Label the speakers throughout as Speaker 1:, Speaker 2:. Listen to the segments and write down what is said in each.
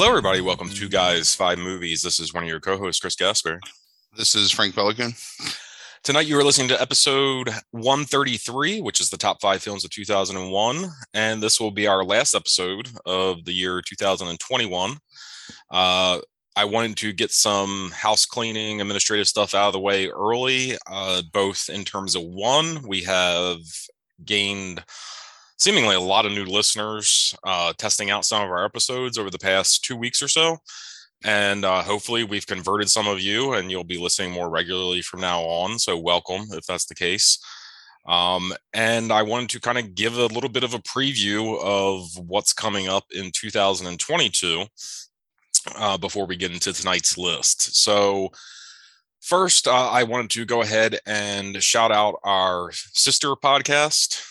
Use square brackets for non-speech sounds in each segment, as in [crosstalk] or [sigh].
Speaker 1: Hello, everybody. Welcome to Two Guys Five Movies. This is one of your co-hosts, Chris Gasper.
Speaker 2: This is Frank Pelican.
Speaker 1: Tonight, you are listening to episode 133, which is the top five films of 2001, and this will be our last episode of the year 2021. Uh, I wanted to get some house cleaning, administrative stuff out of the way early, uh, both in terms of one, we have gained seemingly a lot of new listeners uh, testing out some of our episodes over the past two weeks or so. And uh, hopefully, we've converted some of you and you'll be listening more regularly from now on. So, welcome if that's the case. Um, and I wanted to kind of give a little bit of a preview of what's coming up in 2022 uh, before we get into tonight's list. So, first, uh, I wanted to go ahead and shout out our sister podcast,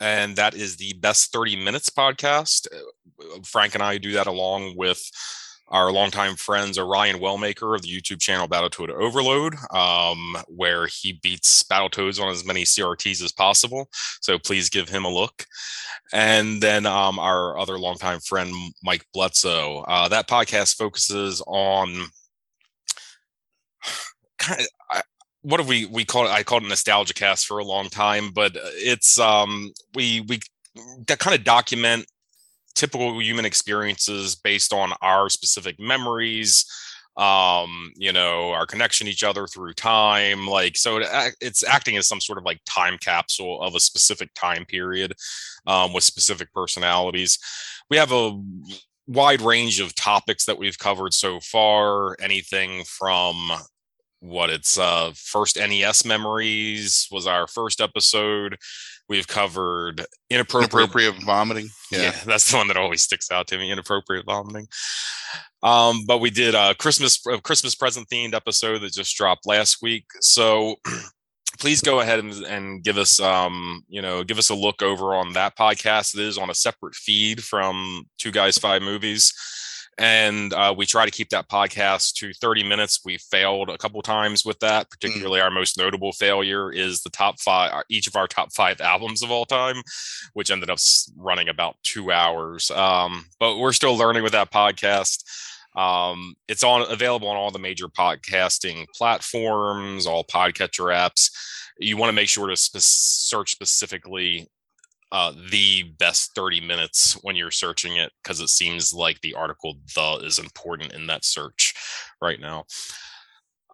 Speaker 1: and that is the Best 30 Minutes podcast. Uh, Frank and I do that along with our longtime friends Orion Wellmaker of the YouTube channel Battletoad Overload, um, where he beats Battletoads on as many CRTs as possible. So please give him a look. And then um, our other longtime friend Mike Bledsoe. Uh, that podcast focuses on [sighs] kind of, I, what do we we call it? I called it nostalgia cast for a long time, but it's um we we that kind of document typical human experiences based on our specific memories um you know our connection each other through time like so it, it's acting as some sort of like time capsule of a specific time period um with specific personalities we have a wide range of topics that we've covered so far anything from what it's uh first NES memories was our first episode. We've covered inappropriate,
Speaker 2: inappropriate vomiting.
Speaker 1: Yeah. yeah. that's the one that always sticks out to me. Inappropriate vomiting. Um, but we did a Christmas a Christmas present themed episode that just dropped last week. So [clears throat] please go ahead and, and give us um you know give us a look over on that podcast. It is on a separate feed from Two Guys Five Movies and uh, we try to keep that podcast to 30 minutes we failed a couple times with that mm. particularly mm. our most notable failure is the top five uh, each of our top five albums of all time which ended up running about two hours um, but we're still learning with that podcast um, it's on available on all the major podcasting platforms all podcatcher apps you want to make sure to search specifically uh, the best 30 minutes when you're searching it because it seems like the article the is important in that search right now.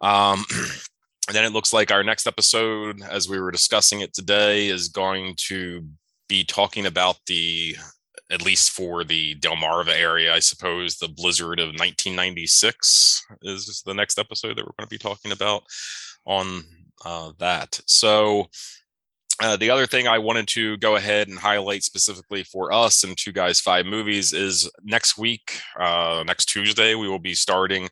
Speaker 1: Um, and [clears throat] then it looks like our next episode, as we were discussing it today, is going to be talking about the, at least for the Delmarva area, I suppose, the blizzard of 1996 is the next episode that we're going to be talking about on uh, that. So, uh, the other thing I wanted to go ahead and highlight specifically for us and Two Guys Five Movies is next week, uh, next Tuesday, we will be starting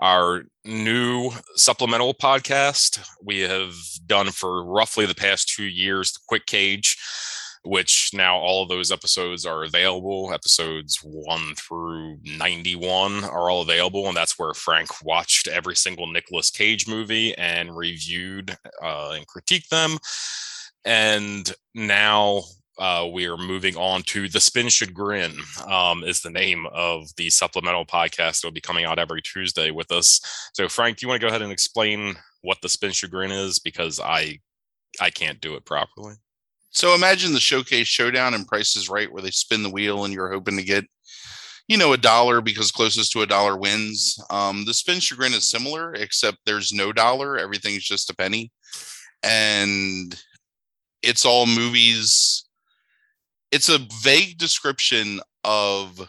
Speaker 1: our new supplemental podcast. We have done for roughly the past two years, the Quick Cage, which now all of those episodes are available. Episodes one through 91 are all available. And that's where Frank watched every single Nicolas Cage movie and reviewed uh, and critiqued them and now uh, we are moving on to the spin chagrin um, is the name of the supplemental podcast that will be coming out every tuesday with us. So frank do you want to go ahead and explain what the spin chagrin is? Because i i can't do it properly.
Speaker 2: So imagine the showcase showdown and price is right where they spin the wheel and you're hoping to get you know a dollar because closest to a dollar wins. Um, the spin chagrin is similar except there's no dollar everything's just a penny. And it's all movies. It's a vague description of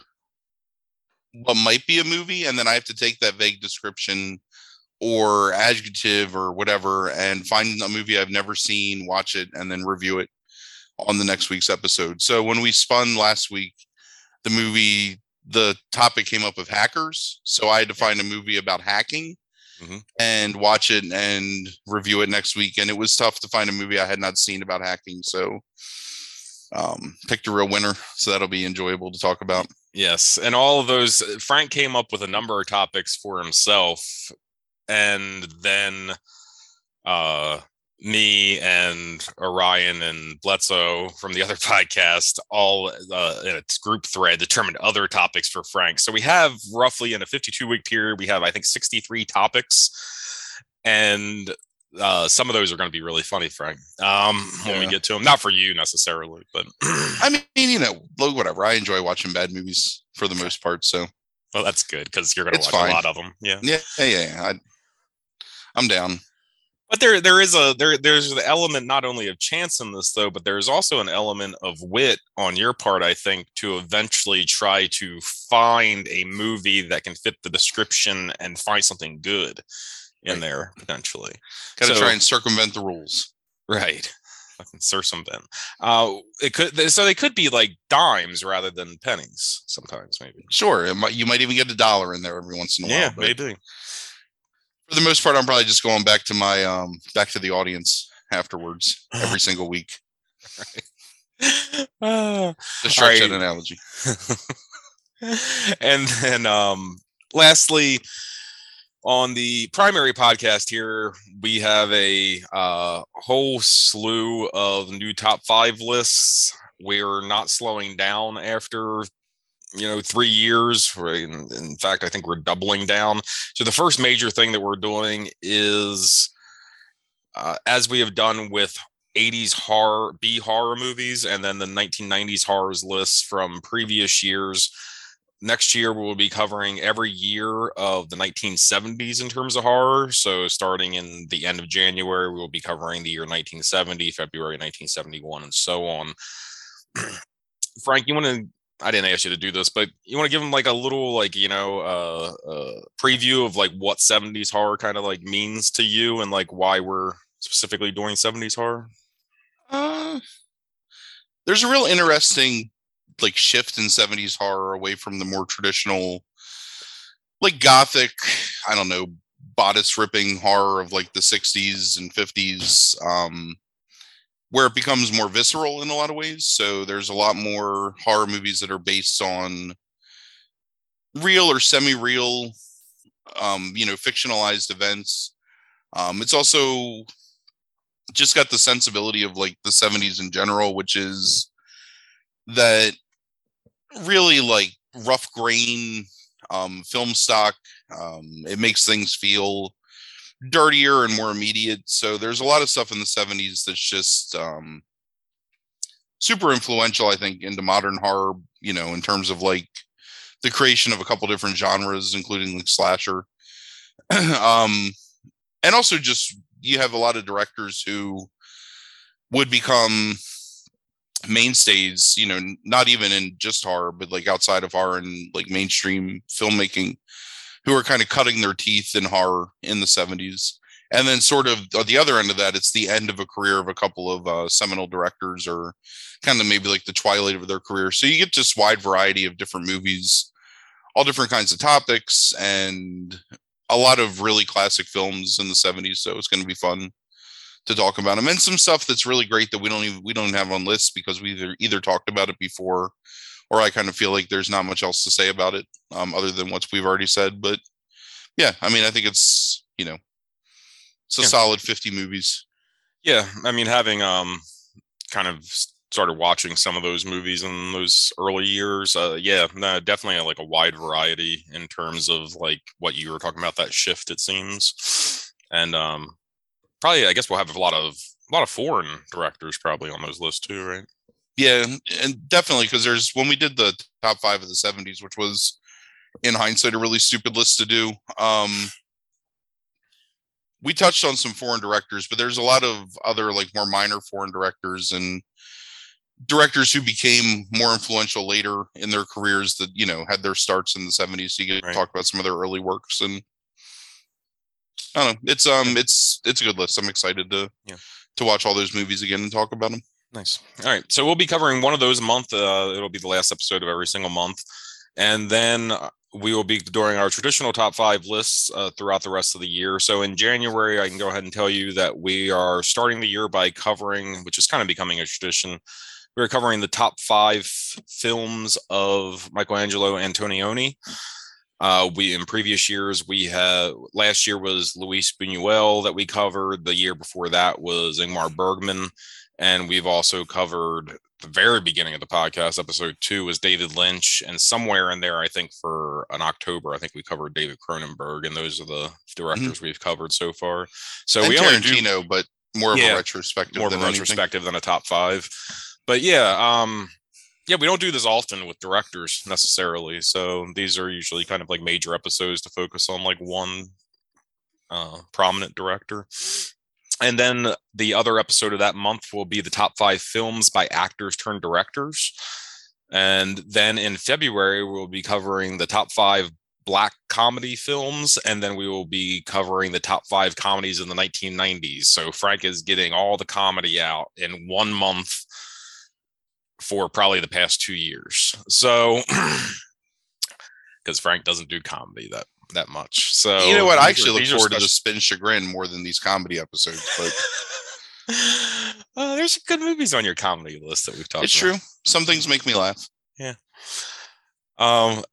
Speaker 2: what might be a movie, and then I have to take that vague description or adjective or whatever and find a movie I've never seen, watch it, and then review it on the next week's episode. So when we spun last week, the movie, the topic came up of hackers. So I had to find a movie about hacking mm-hmm. and watch it and review it next week. And it was tough to find a movie I had not seen about hacking. So um, picked a real winner. So that'll be enjoyable to talk about.
Speaker 1: Yes. And all of those, Frank came up with a number of topics for himself. And then uh, me and Orion and Bledsoe from the [laughs] other podcast all uh, in a group thread determined other topics for Frank. So we have roughly in a 52 week period, we have I think 63 topics, and uh, some of those are going to be really funny, Frank. Um, when
Speaker 2: Yeah.
Speaker 1: we get to them, not for you necessarily, but [clears throat]
Speaker 2: I mean, you know, whatever. I enjoy watching bad movies for the most part. So
Speaker 1: well, that's good because you're going to watch
Speaker 2: fine.
Speaker 1: a lot of them. Yeah.
Speaker 2: yeah, yeah, yeah. yeah. I, I'm down.
Speaker 1: But there, there is a there. There's the element not only of chance in this though, but there's also an element of wit on your part. I think to eventually try to find a movie that can fit the description and find something good in
Speaker 2: Right.
Speaker 1: there potentially.
Speaker 2: Got to
Speaker 1: So-
Speaker 2: try and circumvent the rules.
Speaker 1: Right. [laughs] Fucking circumvent. Uh, it could so they could be like dimes rather than pennies sometimes maybe.
Speaker 2: Sure, it might, you might even get a dollar in there every once in a while.
Speaker 1: Yeah,
Speaker 2: but
Speaker 1: maybe.
Speaker 2: For the most part, I'm probably just going back to my um back to the audience afterwards every [laughs] single week. Stretch
Speaker 1: right.
Speaker 2: analogy. [laughs]
Speaker 1: and then um lastly on the primary podcast here we have a uh whole slew of new top five lists we're not slowing down after you know three years in, in fact i think we're doubling down. So the first major thing that we're doing is uh, as we have done with 80s horror b horror movies and then the 1990s horrors lists from previous years next year we'll be covering every year of the 1970s in terms of horror. So starting in the end of january we'll be covering the year 1970 february 1971 and so on. [clears throat] Frank you want to i didn't ask you to do this but you want to give them like a little like you know uh, uh preview of like what 70s horror kind of like means to you and like why we're specifically doing 70s horror?
Speaker 2: Uh, there's a real interesting like shift in 70s horror away from the more traditional like gothic i don't know bodice ripping horror of like the 60s and 50s um where it becomes more visceral in a lot of ways so there's a lot more horror movies that are based on real or semi-real um you know fictionalized events. Um it's also just got the sensibility of like the 70s in general which is that really like rough grain um film stock um it makes things feel dirtier and more immediate. So there's a lot of stuff in the 70s that's just um super influential i think into modern horror you know in terms of like the creation of a couple different genres including like slasher. [clears throat] Um and also just you have a lot of directors who would become mainstays you know not even in just horror but like outside of horror and like mainstream filmmaking who are kind of cutting their teeth in horror in the 70s and then sort of at the other end of that it's the end of a career of a couple of uh, seminal directors or kind of maybe like the twilight of their career. So you get this wide variety of different movies all different kinds of topics and a lot of really classic films in the 70s so it's going to be fun to talk about them and some stuff that's really great that we don't even we don't have on lists because we either either talked about it before or I kind of feel like there's not much else to say about it um, other than what we've already said but yeah I mean I think it's you know it's a
Speaker 1: Yeah.
Speaker 2: solid 50 movies
Speaker 1: Yeah, I mean, having um, kind of started watching some of those movies in those early years, uh, yeah, no, definitely like a wide variety in terms of like what you were talking about that shift. It seems, and um, probably I guess we'll have a lot of a lot of foreign directors probably on those lists too, right?
Speaker 2: Yeah and definitely because there's when we did the top five of the 70s which was in hindsight a really stupid list to do um we touched on some foreign directors but there's a lot of other like more minor foreign directors and directors who became more influential later in their careers that you know had their starts in the 70s so you to
Speaker 1: Right.
Speaker 2: talk about some of their early works and i don't know it's um it's it's a good list i'm excited to
Speaker 1: Yeah.
Speaker 2: to watch all those movies again and talk about them
Speaker 1: Nice. All right. So we'll be covering one of those a month. Uh, it'll be the last episode of every single month. And then uh, we will be doing our traditional top five lists uh, throughout the rest of the year. So in January, I can go ahead and tell you that we are starting the year by covering, which is kind of becoming a tradition. We're covering the top five films of Michelangelo Antonioni. Uh, we in previous years we had last year was Luis Buñuel that we covered. The year before that was Ingmar Bergman, and we've also covered the very beginning of the podcast, episode two, was David Lynch, and somewhere in there, I think for an October, I think we covered David Cronenberg, and those are the directors mm-hmm. we've covered so far. So
Speaker 2: and
Speaker 1: we
Speaker 2: Tarantino, only do, but more of yeah, a retrospective,
Speaker 1: more of a retrospective than a top five. But yeah, um, yeah, we don't do this often with directors necessarily. So these are usually kind of like major episodes to focus on like one uh, prominent director. And then the other episode of that month will be the top five films by actors turned directors. And then in February, we'll be covering the top five black comedy films. And then we will be covering the top five comedies in the 1990s. So Frank is getting all the comedy out in one month for probably the past two years. So, [clears throat] because Frank doesn't do comedy that that much. So
Speaker 2: you know what? I actually look forward to the spin chagrin more than these comedy episodes. But [laughs]
Speaker 1: uh, there's some good movies on your comedy list that we've talked. About.
Speaker 2: It's about. true. Some things make me laugh.
Speaker 1: Yeah. Um.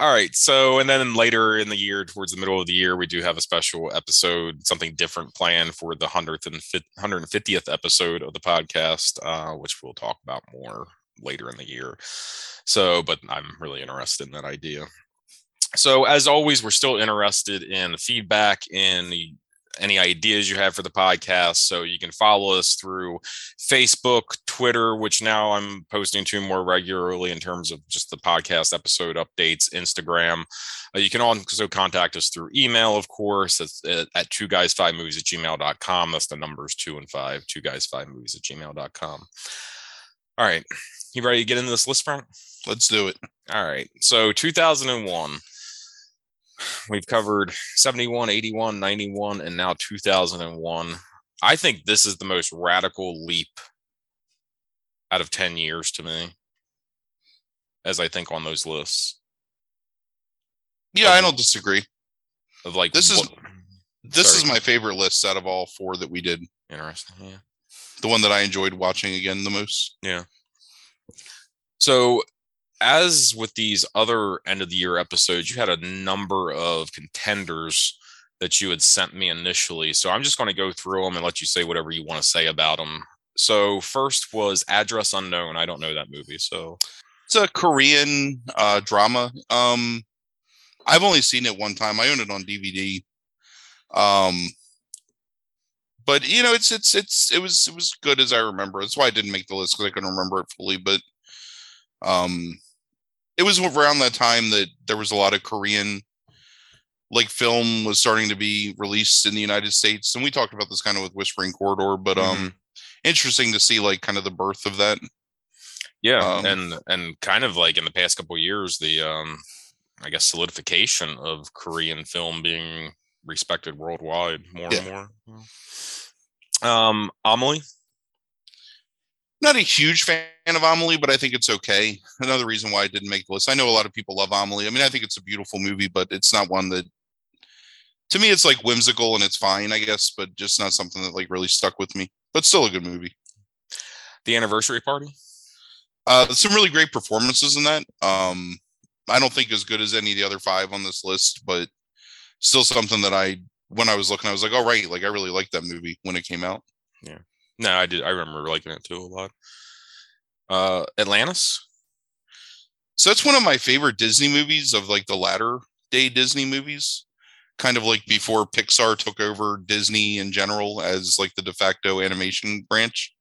Speaker 1: All right. So, and then later in the year, towards the middle of the year, we do have a special episode, something different planned for the 100th and 150th episode of the podcast, uh, which we'll talk about more later in the year. So, but I'm really interested in that idea. So, as always, we're still interested in feedback in the any ideas you have for the podcast. So you can follow us through Facebook, Twitter, which now I'm posting to more regularly in terms of just the podcast episode updates, Instagram. Uh, you can also contact us through email, of course, at, at two guys five movies at gmail.com. That's the numbers two and five, two guys five movies at gmail.com. All right. You ready to get into this list, Frank?
Speaker 2: Let's do it.
Speaker 1: All right. So 2001 We've covered 71, 81, 91, and now 2001. I think this is the most radical leap out of 10 years to me, as I think on those lists.
Speaker 2: Yeah, of, I don't disagree.
Speaker 1: Of like
Speaker 2: this is this sorry. is my favorite list out of all four that we did.
Speaker 1: Interesting. Yeah.
Speaker 2: The one that I enjoyed watching again the most.
Speaker 1: Yeah. So as with these other end of the year episodes, you had a number of contenders that you had sent me initially. So I'm just going to go through them and let you say whatever you want to say about them. So first was Address Unknown. I don't know that movie, so
Speaker 2: it's a Korean uh, drama. Um, I've only seen it one time. I own it on DVD. Um, but you know, it's it's it's it was it was good as I remember. That's why I didn't make the list because I couldn't remember it fully. But um, it was around that time that there was a lot of Korean like film was starting to be released in the United States. And we talked about this kind of with Whispering Corridor, but um mm-hmm. interesting to see like kind of the birth of that.
Speaker 1: Yeah, um, and and kind of like in the past couple years, the um I guess solidification of Korean film being respected worldwide more yeah. and more. Um Amelie
Speaker 2: not a huge fan of Amelie, but I think it's okay. Another reason why I didn't make the list. I know a lot of people love Amelie. I mean, I think it's a beautiful movie, but it's not one that to me it's like whimsical and it's fine, I guess, but just not something that like really stuck with me. But still a good movie.
Speaker 1: The anniversary party?
Speaker 2: Uh some really great performances in that. Um I don't think as good as any of the other five on this list, but still something that I when I was looking, I was like, oh right, like I really liked that movie when it came out.
Speaker 1: Yeah. No, I did. I remember liking it too a lot. Uh, Atlantis.
Speaker 2: So that's one of my favorite Disney movies of like the latter day Disney movies. Kind of like before Pixar took over Disney in general as like the de facto animation branch.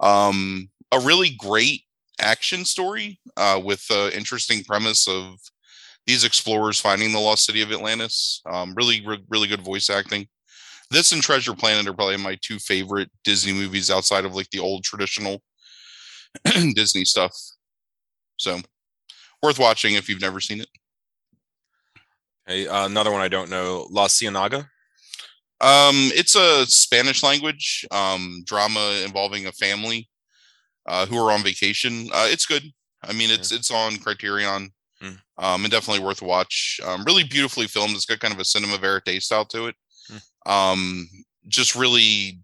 Speaker 2: Um, a really great action story uh, with an interesting premise of these explorers finding the lost city of Atlantis. Um, really, re- really good voice acting. This and Treasure Planet are probably my two favorite Disney movies outside of like the old traditional [clears throat] Disney stuff. So worth watching if you've never seen it.
Speaker 1: Hey, uh, another one I don't know, La Ciénaga.
Speaker 2: Um, it's a Spanish language um, drama involving a family uh, who are on vacation. Uh, it's good. I mean, it's yeah. it's on Criterion, mm. um, and definitely worth a watch. Um, really beautifully filmed. It's got kind of a cinema verite style to it. Um, just really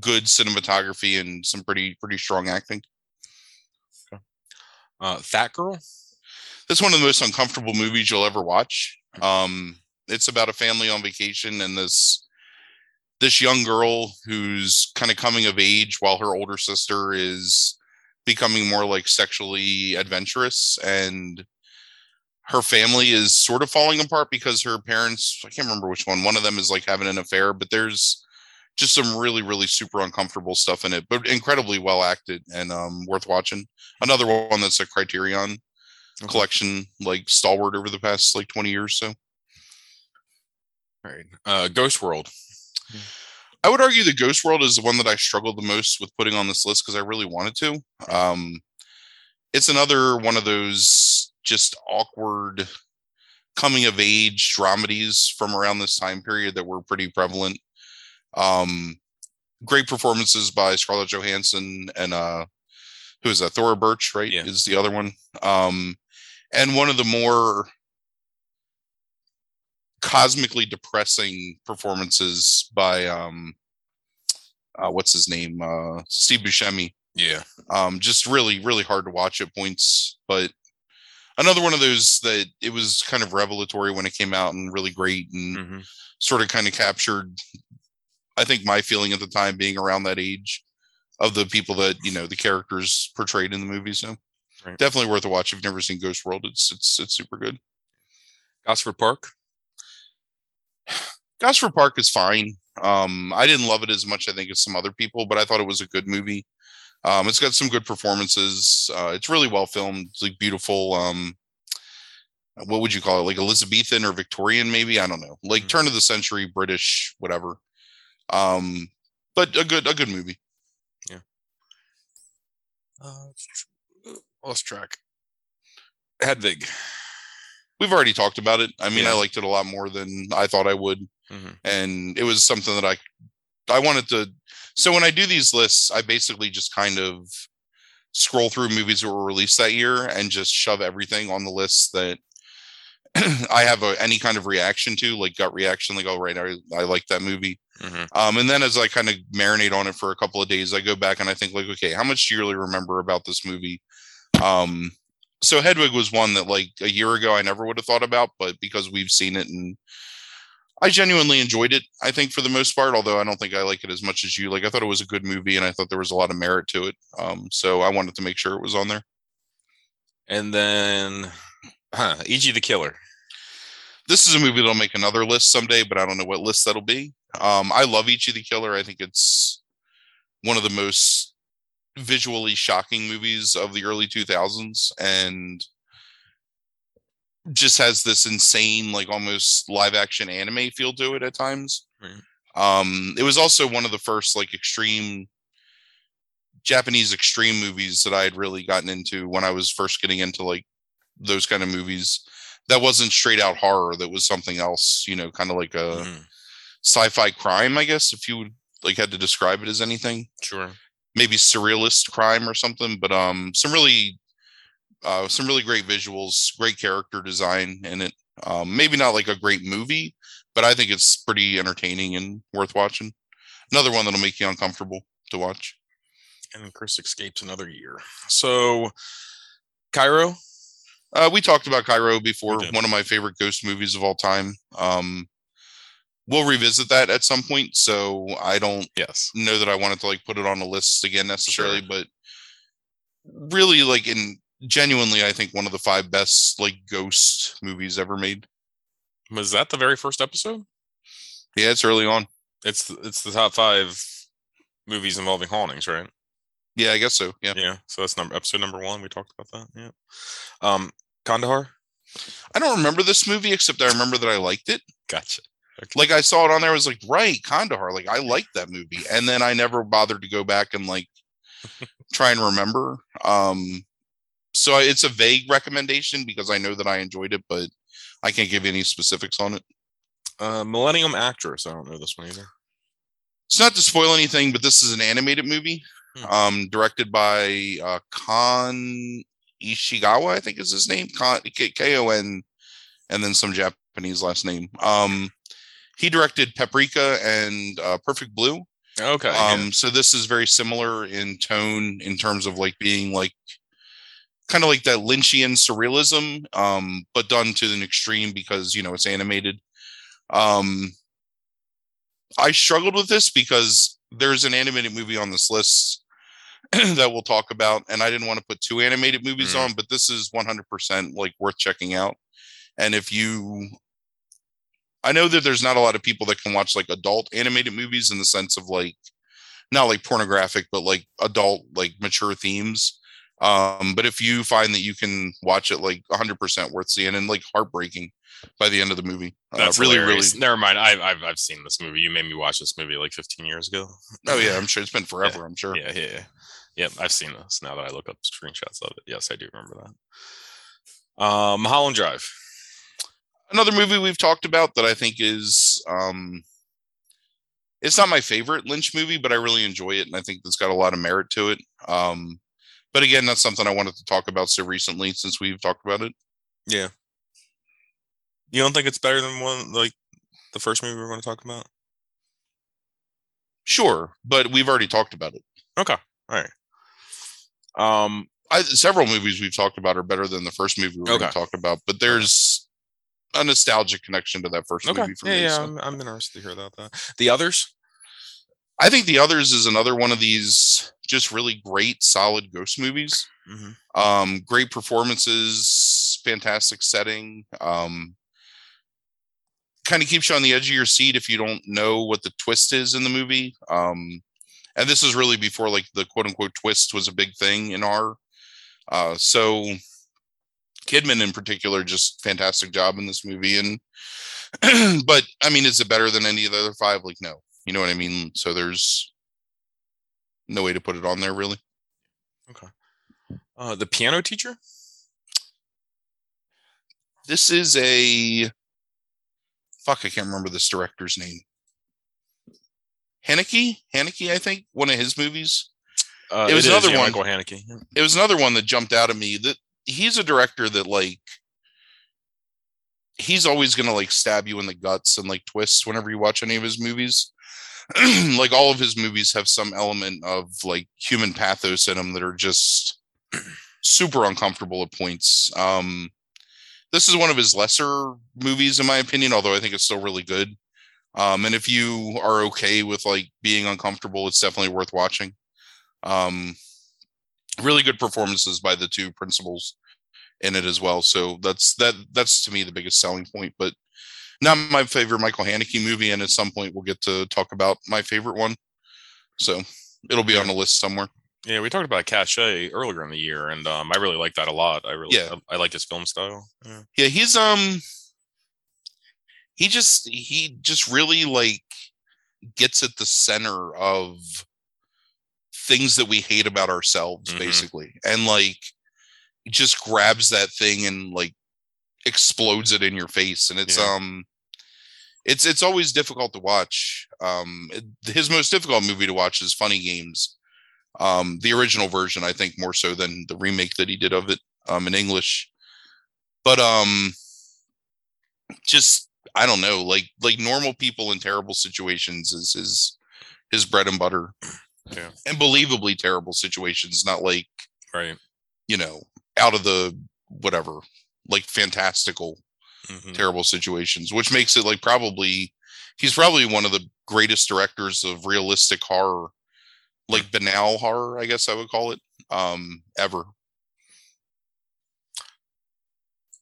Speaker 2: good cinematography and some pretty pretty strong acting.
Speaker 1: Uh, Fat Girl.
Speaker 2: That's one of the most uncomfortable movies you'll ever watch. Um, it's about a family on vacation and this this young girl who's kind of coming of age while her older sister is becoming more like sexually adventurous and her family is sort of falling apart because her parents i can't remember which one one of them is like having an affair but there's just some really really super uncomfortable stuff in it but incredibly well acted and um worth watching another one that's a criterion
Speaker 1: Okay.
Speaker 2: collection like stalwart over the past like 20 years so
Speaker 1: All right. Uh, Ghost World.
Speaker 2: I would argue the Ghost World is the one that I struggled the most with putting on this list because I really wanted to. Um, it's another one of those just awkward coming of age dramedies from around this time period that were pretty prevalent. Um, great performances by Scarlett Johansson and uh, who is that? Thora Birch, right?
Speaker 1: Yeah.
Speaker 2: Is the other one. Um, and one of the more cosmically depressing performances by um uh, what's his name uh steve buscemi
Speaker 1: Yeah.
Speaker 2: um just really really hard to watch at points but another one of those that it was kind of revelatory when it came out and really great and
Speaker 1: hmm
Speaker 2: sort of kind of captured i think my feeling at the time being around that age of the people that you know the characters portrayed in the movie so
Speaker 1: Right.
Speaker 2: definitely worth a watch if you've never seen ghost world it's it's it's super good
Speaker 1: Gosford Park. [sighs]
Speaker 2: Gosford Park is fine. Um, I didn't love it as much, I think, as some other people, but I thought it was a good movie. Um, it's got some good performances. Uh, it's really well filmed. It's like beautiful. Um, what would you call it? Like Elizabethan or Victorian, maybe? I don't know. Like
Speaker 1: Mhm.
Speaker 2: turn of the century British, whatever. Um, but a good a good movie. Yeah.
Speaker 1: Uh, lost track. Hedwig.
Speaker 2: We've already talked about it. I mean,
Speaker 1: Yeah.
Speaker 2: I liked it a lot more than I thought I would.
Speaker 1: hmm
Speaker 2: and it was something that I I wanted to. So when I do these lists, I basically just kind of scroll through movies that were released that year and just shove everything on the list that [clears throat] I have a, any kind of reaction to, like gut reaction, like oh right, I I like that movie.
Speaker 1: hmm
Speaker 2: Um, and then as I kind of marinate on it for a couple of days, I go back and I think like, okay, how much do you really remember about this movie? Um, so Hedwig was one that like a year ago I never would have thought about, but because we've seen it and I genuinely enjoyed it, I think for the most part, although I don't think I like it as much as you. Like I thought it was a good movie and I thought there was a lot of merit to it. Um, so I wanted to make sure it was on there.
Speaker 1: And then, huh, Ichi the Killer.
Speaker 2: This is a movie that'll make another list someday, but I don't know what list that'll be. Um, I love Ichi the Killer. I think it's one of the most visually shocking movies of the early 2000s and just has this insane like almost live action anime feel to it at times
Speaker 1: Right.
Speaker 2: um it was also one of the first like extreme japanese extreme movies that i had really gotten into when i was first getting into like those kind of movies that wasn't straight out horror that was something else you know kind of like a
Speaker 1: Mhm.
Speaker 2: sci-fi crime i guess if you would like had to describe it as anything
Speaker 1: Sure.
Speaker 2: maybe surrealist crime or something but um some really uh some really great visuals great character design in it um maybe not like a great movie but i think it's pretty entertaining and worth watching another one that'll make you uncomfortable to watch
Speaker 1: And Chris escapes another year. So, Kairo.
Speaker 2: uh we talked about kairo before one of my favorite ghost movies of all time um we'll revisit that at some point so i don't
Speaker 1: Yes.
Speaker 2: know that I wanted to like put it on a list again necessarily,
Speaker 1: Sure.
Speaker 2: but really like in genuinely, I think one of the five best like ghost movies ever made.
Speaker 1: Was that the very first episode?
Speaker 2: Yeah, it's early on.
Speaker 1: It's the, it's the top five movies involving hauntings, right?
Speaker 2: Yeah, I guess so. Yeah.
Speaker 1: Yeah. So that's number episode number one. We talked about that. Yeah. Um, Kandahar.
Speaker 2: I don't remember this movie except I remember that I liked it.
Speaker 1: Gotcha. Okay.
Speaker 2: Like I saw it on there, I was like, right, Kandahar. Like I liked that movie. And then I never bothered to go back and like [laughs] try and remember. Um so it's a vague recommendation because I know that I enjoyed it, but I can't give any specifics on it.
Speaker 1: Uh, Millennium Actress. I don't know this one either.
Speaker 2: it's not to spoil anything, but this is an animated movie,
Speaker 1: Hmm.
Speaker 2: um, directed by uh, Kon Ishigawa, I think is his name, Kon K O N, and then some Japanese last name. Um, he directed Paprika and uh, Perfect Blue.
Speaker 1: Okay.
Speaker 2: Um, so this is very similar in tone in terms of like being like kind of like that Lynchian surrealism, um, but done to an extreme because you know it's animated. Um, I struggled with this because there's an animated movie on this list [clears throat] that we'll talk about, and I didn't want to put two animated movies
Speaker 1: Mm.
Speaker 2: on, but this is 100% like worth checking out. And if you, I know that there's not a lot of people that can watch like adult animated movies in the sense of like, not like pornographic, but like adult, like mature themes. Um, but if you find that you can watch it like 100% worth seeing and like heartbreaking by the end of the movie, uh,
Speaker 1: That's
Speaker 2: really,
Speaker 1: hilarious.
Speaker 2: really.
Speaker 1: Never mind. I've, I've I've seen this movie. You made me watch this movie like 15 years ago.
Speaker 2: Oh yeah, [laughs] I'm sure it's been forever. I'm sure.
Speaker 1: Yeah, yeah, yeah. Yep, I've seen this now that I look up screenshots of it. Yes, I do remember that. Um, Mulholland Drive.
Speaker 2: another movie we've talked about that I think is um it's not my favorite Lynch movie, but I really enjoy it and I think it's got a lot of merit to it. Um but again, that's something I wanted to talk about so recently since we've talked about it.
Speaker 1: Yeah. You don't think it's better than one like the first movie we're going to talk about?
Speaker 2: Sure, but we've already talked about it.
Speaker 1: Okay. All right. Um,
Speaker 2: I, several movies we've talked about are better than the first movie we're going to talk about, but there's a nostalgic connection to that first
Speaker 1: okay.
Speaker 2: movie for
Speaker 1: Yeah,
Speaker 2: me.
Speaker 1: yeah.
Speaker 2: so.
Speaker 1: I'm, I'm interested to hear about that. The others?
Speaker 2: I think The Others is another one of these just really great, solid ghost movies.
Speaker 1: Mm-hmm.
Speaker 2: um great performances fantastic setting um kind of keeps you on the edge of your seat if you don't know what the twist is in the movie um and this is really before like the quote unquote twist was a big thing in our uh so kidman in particular just fantastic job in this movie and [clears throat] but i mean is it better than any of the other five like no you know what i mean so there's no way to put it on there really Okay.
Speaker 1: Uh, the piano teacher?
Speaker 2: this is a fuck i can't remember this director's name Haneke, Haneke, I think one of his movies.
Speaker 1: Uh,
Speaker 2: It was
Speaker 1: is,
Speaker 2: another
Speaker 1: yeah,
Speaker 2: one.
Speaker 1: Michael Haneke. Yeah.
Speaker 2: It was another one that jumped out at me. That he's a director that like he's always gonna like stab you in the guts and like twists whenever you watch any of his movies. [clears throat] like all of his movies have some element of like human pathos in them that are just [clears throat] super uncomfortable at points. Um, this is one of his lesser movies, in my opinion, although I think it's still really good. Um, and if you are okay with like being uncomfortable, it's definitely worth watching. Um, really good performances by the two principals in it as well. So that's that that's to me the biggest selling point. But not my favorite Michael Haneke movie, and at some point we'll get to talk about my favorite one. So it'll be on the list somewhere.
Speaker 1: Yeah, we talked about Caché earlier in the year, and um, I really like that a lot. I really,
Speaker 2: Yeah.
Speaker 1: I, I like his film style. Yeah.
Speaker 2: Yeah, he's um he just he just really like gets at the center of things that we hate about ourselves
Speaker 1: Mhm.
Speaker 2: basically and like just grabs that thing and like explodes it in your face and it's
Speaker 1: Yeah.
Speaker 2: um it's it's always difficult to watch um his most difficult movie to watch is funny games um the original version i think more so than the remake that he did of it um in english but um just i don't know like like normal people in terrible situations is his his bread and butter
Speaker 1: Yeah.
Speaker 2: and believably terrible situations not like
Speaker 1: Right.
Speaker 2: you know out of the whatever like fantastical
Speaker 1: Mhm.
Speaker 2: terrible situations which makes it like probably he's probably one of the greatest directors of realistic horror like banal horror i guess i would call it um ever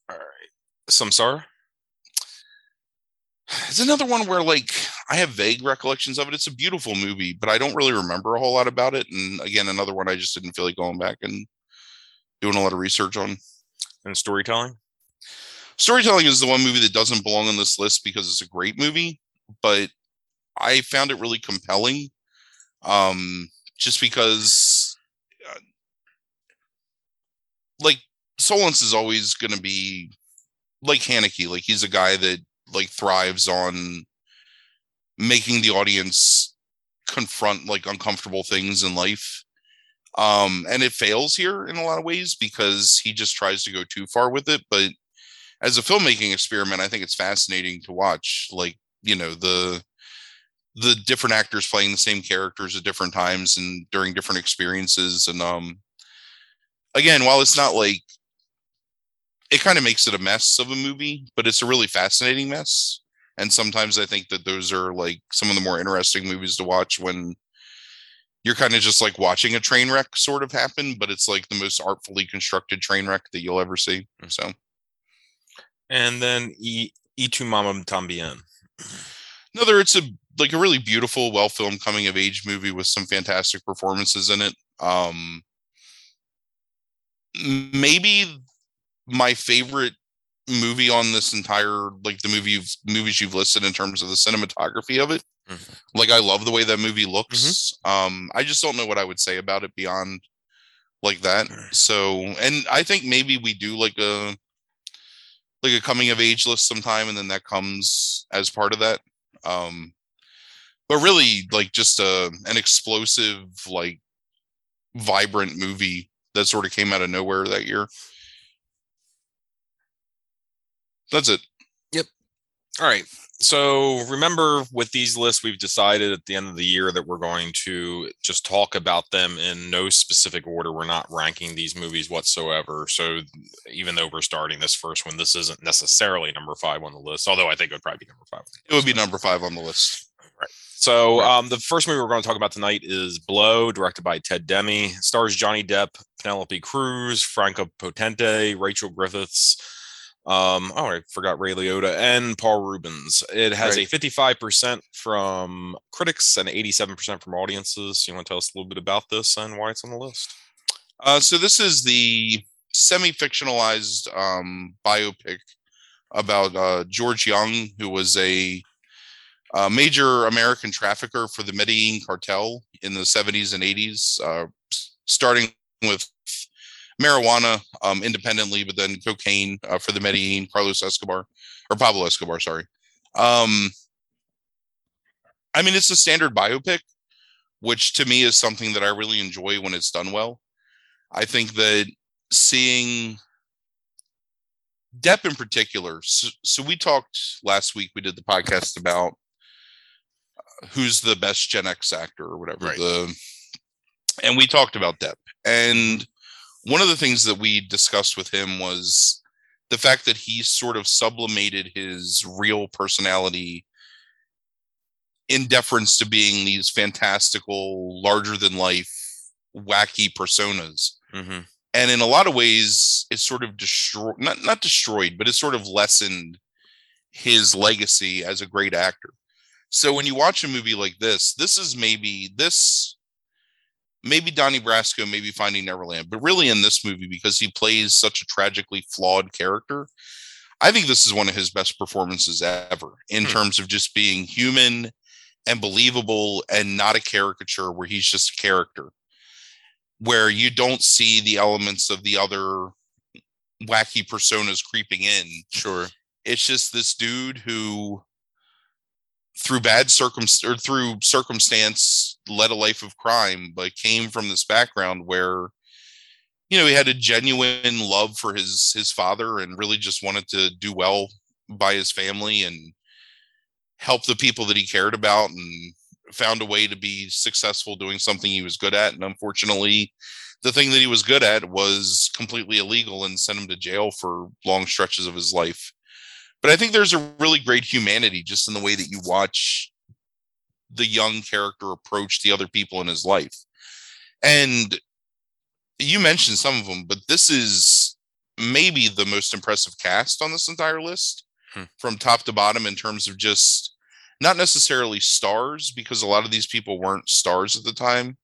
Speaker 1: All right. Samsara.
Speaker 2: it's another one where like i have vague recollections of it it's a beautiful movie but i don't really remember a whole lot about it and again another one i just didn't feel like going back and doing a lot of research on
Speaker 1: and storytelling.
Speaker 2: storytelling is the one movie that doesn't belong on this list because it's a great movie but i found it really compelling um just because uh, like Solondz is always going to be like Haneke like he's a guy that like thrives on making the audience confront like uncomfortable things in life um and it fails here in a lot of ways because he just tries to go too far with it but as a filmmaking experiment, I think it's fascinating to watch. Like, you know, the the different actors playing the same characters at different times and during different experiences. And um again, while it's not like it kind of makes it a mess of a movie, but it's a really fascinating mess. And sometimes I think that those are like some of the more interesting movies to watch when you're kind of just like watching a train wreck sort of happen, but it's like the most artfully constructed train wreck that you'll ever see.
Speaker 1: Mm.
Speaker 2: So,
Speaker 1: And then E E tu Mama Tambien.
Speaker 2: another, it's a like a really beautiful, well filmed coming of age movie with some fantastic performances in it. Um, maybe my favorite movie on this entire like the movie you've, movies you've listed in terms of the cinematography of it.
Speaker 1: Mhm.
Speaker 2: Like I love the way that movie looks. Um, I just don't know what I would say about it beyond like that. So, and I think maybe we do like a like a coming of age list sometime, and then that comes as part of that. Um, but really, like just a an explosive, like vibrant movie that sort of came out of nowhere that year. That's it. Yep.
Speaker 1: All right. So remember, with these lists, we've decided at the end of the year that we're going to just talk about them in no specific order. We're not ranking these movies whatsoever. So even though we're starting this first one, this isn't necessarily number five on the list, although I think it would probably be number five.
Speaker 2: It would be number five on the list.
Speaker 1: So
Speaker 2: Right.
Speaker 1: um, the first movie we're going to talk about tonight is Blow, directed by Ted Demme. Stars Johnny Depp, Penelope Cruz, Franka Potente, Rachel Griffiths. Um, oh, I forgot Ray Liotta and Paul Reubens. It has
Speaker 2: Right.
Speaker 1: a 55% from critics and 87% from audiences. You want to tell us a little bit about this and why it's on the list?
Speaker 2: Uh, so this is the semi-fictionalized um, biopic about uh, George Jung, who was a, uh major American trafficker for the Medellin cartel in the 70s and 80s, uh, starting with marijuana um, independently, but then cocaine uh, for the Medellin, Carlos Escobar, or Pablo Escobar, sorry. Um, I mean, it's a standard biopic, which to me is something that I really enjoy when it's done well. I think that seeing Depp in particular. So, so we talked last week. We did the podcast about uh, who's the best Gen X actor or whatever.
Speaker 1: Right.
Speaker 2: The and we talked about Depp. And one of the things that we discussed with him was the fact that he sort of sublimated his real personality in deference to being these fantastical, larger than life, wacky personas
Speaker 1: Mm-hmm.
Speaker 2: and in a lot of ways it's sort of destroyed not not destroyed but it's sort of lessened his legacy as a great actor so when you watch a movie like this this is maybe this maybe donnie brasco maybe finding neverland but really in this movie because he plays such a tragically flawed character i think this is one of his best performances ever in
Speaker 1: Hmm.
Speaker 2: terms of just being human and believable and not a caricature where he's just a character where you don't see the elements of the other wacky personas creeping in.
Speaker 1: Sure.
Speaker 2: It's just this dude who, through bad circum or through circumstance, led a life of crime, but came from this background where, you know, he had a genuine love for his his father and really just wanted to do well by his family and help the people that he cared about and found a way to be successful doing something he was good at. And unfortunately the thing that he was good at was completely illegal and sent him to jail for long stretches of his life but i think there's a really great humanity just in the way that you watch the young character approach the other people in his life and you mentioned some of them but this is maybe the most impressive cast on this entire list
Speaker 1: Hmm.
Speaker 2: from top to bottom in terms of just not necessarily stars because a lot of these people weren't stars at the time.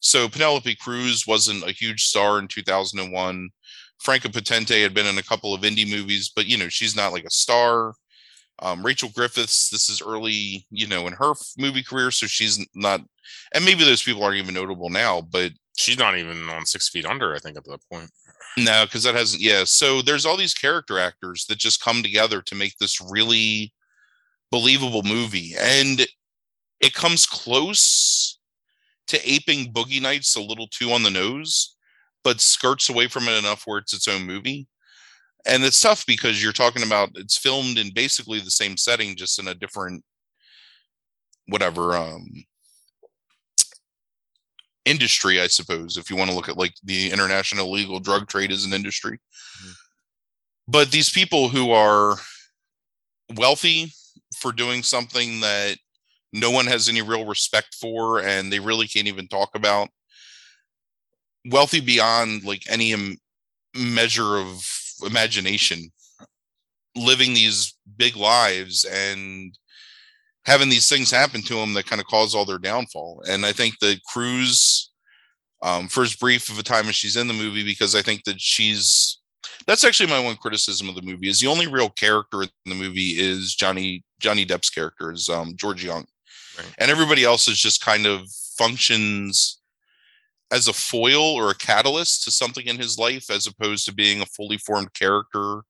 Speaker 2: So Penelope Cruz wasn't a huge star in 2001. Franka Potente had been in a couple of indie movies, but you know, she's not like a star. Um, Rachel Griffiths, this is early, you know, in her movie career, so she's not, and maybe those people aren't even notable now, but
Speaker 1: She's not even on Six Feet Under, I think, at that point.
Speaker 2: no, because that hasn't, yeah. So there's all these character actors that just come together to make this really believable movie. And it comes close to aping Boogie Nights a little too on the nose, but skirts away from it enough where it's its own movie. And it's tough because you're talking about it's filmed in basically the same setting, just in a different whatever um industry, I suppose, if you want to look at like the international illegal drug trade as an industry. Mm-hmm. But these people who are wealthy for doing something that no one has any real respect for and they really can't even talk about wealthy beyond like any Im- measure of imagination living these big lives and having these things happen to them that kind of cause all their downfall. And I think the Cruz, um, first brief of a time when she's in the movie, because I think that she's that's actually my one criticism of the movie is the only real character in the movie is Johnny Johnny Depp's character is um, George Jung, right. and everybody else is just kind of functions as a foil or a catalyst to something in his life as opposed to being a fully formed character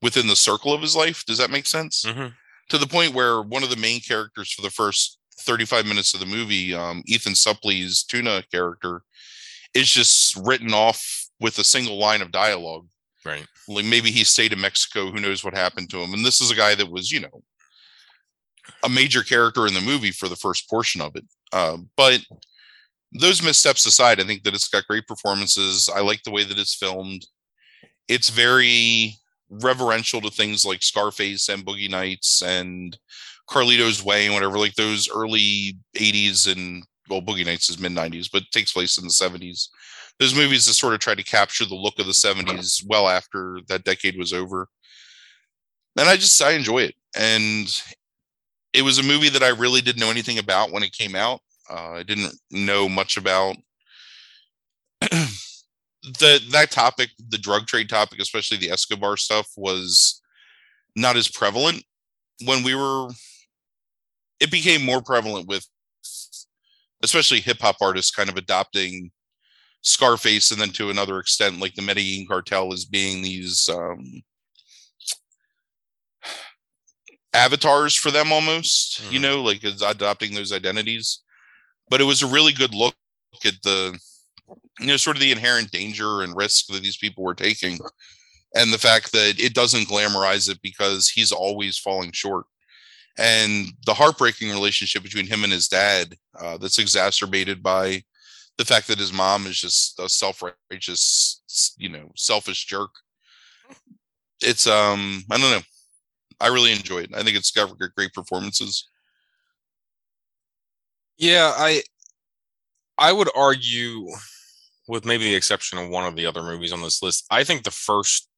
Speaker 2: within the circle of his life. Does that make sense? Mm-hmm. To the point where one of the main characters for the first 35 minutes of the movie, um, Ethan Suplee's tuna character, is just written off with a single line of dialogue.
Speaker 1: Right.
Speaker 2: Like maybe he stayed in Mexico. Who knows what happened to him? And this is a guy that was, you know, a major character in the movie for the first portion of it. Uh, but those missteps aside, I think that it's got great performances. I like the way that it's filmed. It's very reverential to things like Scarface and Boogie Nights and Carlito's Way and whatever, like those early 80s and well, Boogie Nights is mid 90s, but takes place in the 70s. Those movies that sort of try to capture the look of the 70s well after that decade was over. And I just I enjoy it. And it was a movie that I really didn't know anything about when it came out. Uh, I didn't know much about [clears throat] the that topic, the drug trade topic, especially the Escobar stuff, was not as prevalent when we were. It became more prevalent with, especially hip hop artists, kind of adopting Scarface, and then to another extent, like the Medellin cartel, as being these um, avatars for them, almost. Mm. You know, like adopting those identities but it was a really good look at the you know sort of the inherent danger and risk that these people were taking and the fact that it doesn't glamorize it because he's always falling short. And the heartbreaking relationship between him and his dad uh, that's exacerbated by the fact that his mom is just a self-righteous you know selfish jerk. It's um i don't know. I really enjoy it. I think it's got great performances
Speaker 1: yeah, I I would argue with maybe the exception of one of the other movies on this list, I think the first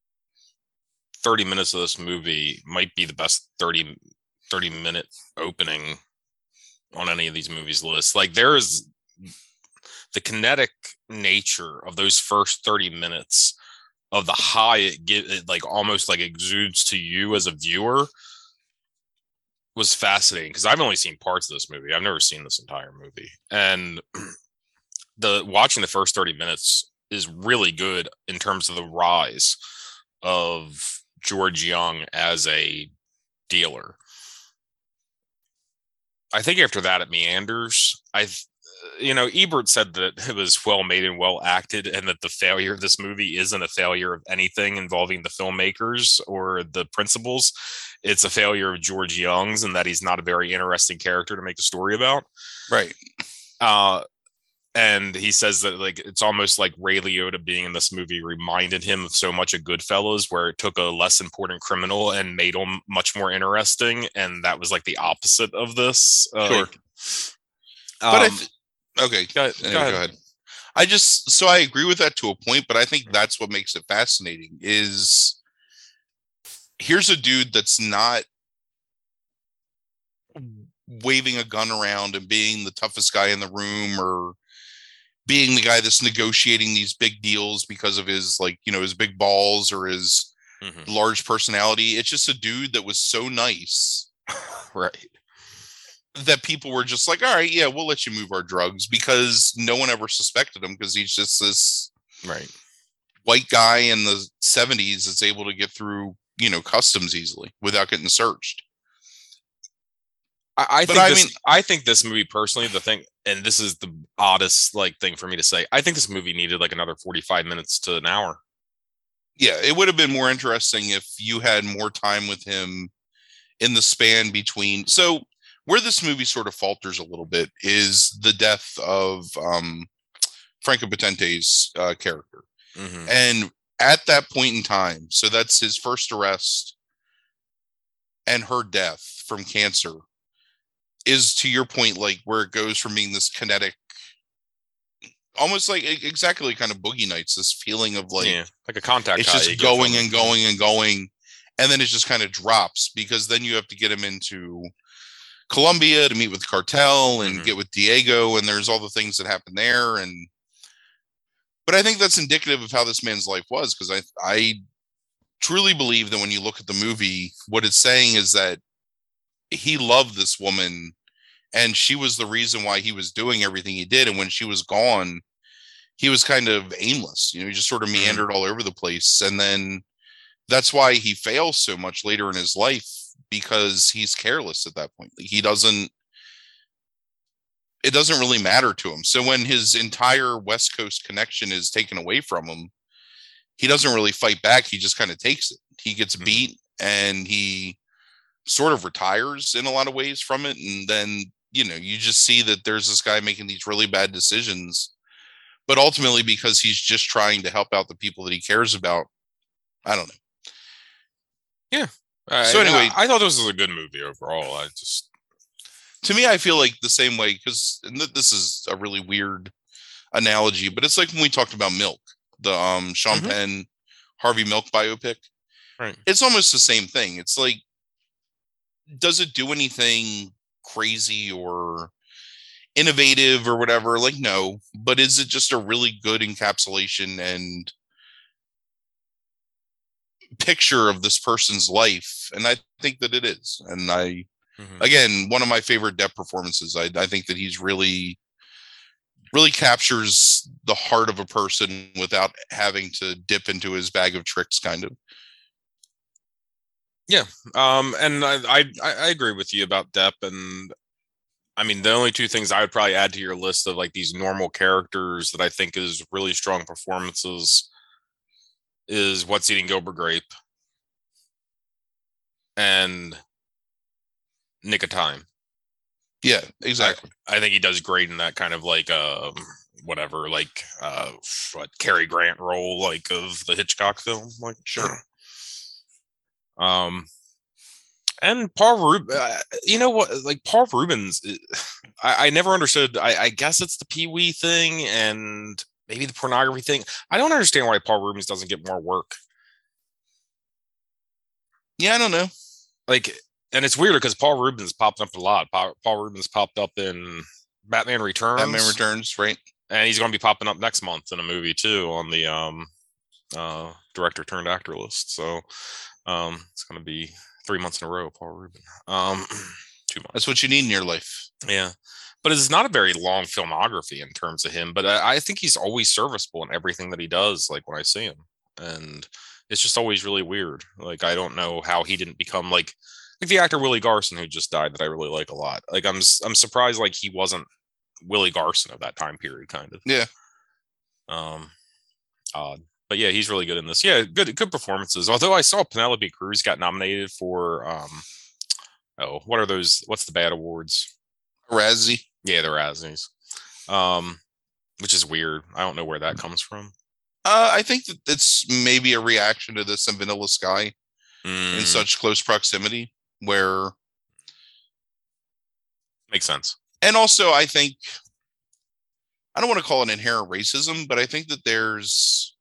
Speaker 1: 30 minutes of this movie might be the best 30 30 minute opening on any of these movies lists. Like there is the kinetic nature of those first 30 minutes of the high it get it like almost like exudes to you as a viewer was fascinating because I've only seen parts of this movie. I've never seen this entire movie. And [clears throat] the watching the first 30 minutes is really good in terms of the rise of George Jung as a dealer. I think after that it meanders. I you know, Ebert said that it was well made and well acted, and that the failure of this movie isn't a failure of anything involving the filmmakers or the principals. It's a failure of George Jung's, and that he's not a very interesting character to make a story about.
Speaker 2: Right.
Speaker 1: Uh, and he says that like it's almost like Ray Liotta being in this movie reminded him of so much of Goodfellas, where it took a less important criminal and made him much more interesting, and that was like the opposite of this.
Speaker 2: Uh, sure. Um, but I, th- Okay, go ahead. Go ahead. go ahead. I just so I agree with that to a point, but I think that's what makes it fascinating. Is here's a dude that's not waving a gun around and being the toughest guy in the room or being the guy that's negotiating these big deals because of his like you know his big balls or his mm-hmm. large personality it's just a dude that was so nice [laughs]
Speaker 1: right
Speaker 2: that people were just like, all right, yeah, we'll let you move our drugs because no one ever suspected him because he's just this
Speaker 1: right
Speaker 2: white guy in the 70s that's able to get through, you know, customs easily without getting searched.
Speaker 1: I, I think I this, mean, I think this movie personally, the thing, and this is the oddest like thing for me to say. I think this movie needed like another 45 minutes to an hour.
Speaker 2: Yeah, it would have been more interesting if you had more time with him in the span between. So where this movie sort of falters a little bit is the death of um, Franka Potente's uh, character.
Speaker 1: Mhm.
Speaker 2: And at that point in time, so that's his first arrest and her death from cancer is to your point, like where it goes from being this kinetic, almost like exactly kind of boogie nights, this feeling of like
Speaker 1: yeah, like a contact.
Speaker 2: it's just going and going and going and then it just kind of drops because then you have to get him into Colombia to meet with the cartel and
Speaker 1: Mhm.
Speaker 2: get with Diego and there's all the things that happen there and but I think that's indicative of how this man's life was because I I truly believe that when you look at the movie what it's saying is that he loved this woman and she was the reason why he was doing everything he did and when she was gone he was kind of aimless you know he just sort of
Speaker 1: Mhm.
Speaker 2: meandered all over the place and then that's why he fails so much later in his life because he's careless at that point. He doesn't it doesn't really matter to him. So when his entire west coast connection is taken away from him he doesn't really fight back. He just kind of takes it. He gets
Speaker 1: Mhm.
Speaker 2: beat and he sort of retires in a lot of ways from it. And then you know you just see that there's this guy making these really bad decisions but ultimately because he's just trying to help out the people that he cares about i don't know So
Speaker 1: and I-
Speaker 2: anyway-
Speaker 1: I, thought this was a good movie overall. I just
Speaker 2: to me i feel like the same way because this is a really weird analogy but it's like when we talked about milk the um sean
Speaker 1: Mhm.
Speaker 2: penn harvey milk biopic
Speaker 1: Right.
Speaker 2: it's almost the same thing it's like does it do anything crazy or innovative or whatever like no but is it just a really good encapsulation and picture of this person's life and i think that it is and i
Speaker 1: mhm.
Speaker 2: again one of my favorite Depp performances I, I think that he's really really captures the heart of a person without having to dip into his bag of tricks kind of yeah
Speaker 1: Um, and I, I I I agree with you about Depp, and I mean the only two things I would probably add to your list of like these normal characters that I think is really strong performances is What's Eating Gilbert Grape and Nick of Time.
Speaker 2: yeah exactly
Speaker 1: I think he does great in that kind of like um whatever like uh what Cary Grant role like of the Hitchcock film like
Speaker 2: Sure.
Speaker 1: um and Paul Rub uh, you know what like Paul Reubens [sighs] I, I never understood I, I guess it's the Pee Wee thing and maybe the pornography thing. I don't understand why Paul Reubens doesn't get more work.
Speaker 2: Yeah i don't know.
Speaker 1: Like and it's weird because Paul Reubens popped up a lot. Paul, Paul Reubens popped up in Batman Returns.
Speaker 2: Batman returns right.
Speaker 1: And he's going to be popping up next month in a movie too on the um uh director turned actor list. So um it's going to be three months in a row paul rubin um [clears throat] two months.
Speaker 2: That's what you need in your life.
Speaker 1: Yeah but it's not a very long filmography in terms of him but I, I think he's always serviceable in everything that he does like when i see him and it's just always really weird like i don't know how he didn't become like like the actor willie garson who just died that i really like a lot like i'm i'm surprised like he wasn't willie garson of that time period kind of.
Speaker 2: Yeah.
Speaker 1: um odd but yeah he's really good in this. Yeah good good performances although i saw penelope cruz got nominated for um oh what are those what's the bad awards?
Speaker 2: Razzie
Speaker 1: yeah, the Razzies. Um, which is weird. I don't know where that comes from.
Speaker 2: uh, i think that it's maybe a reaction to this and vanilla sky in
Speaker 1: Mm,
Speaker 2: such close proximity where
Speaker 1: makes sense.
Speaker 2: and also i think i don't want to call it inherent racism but i think that there's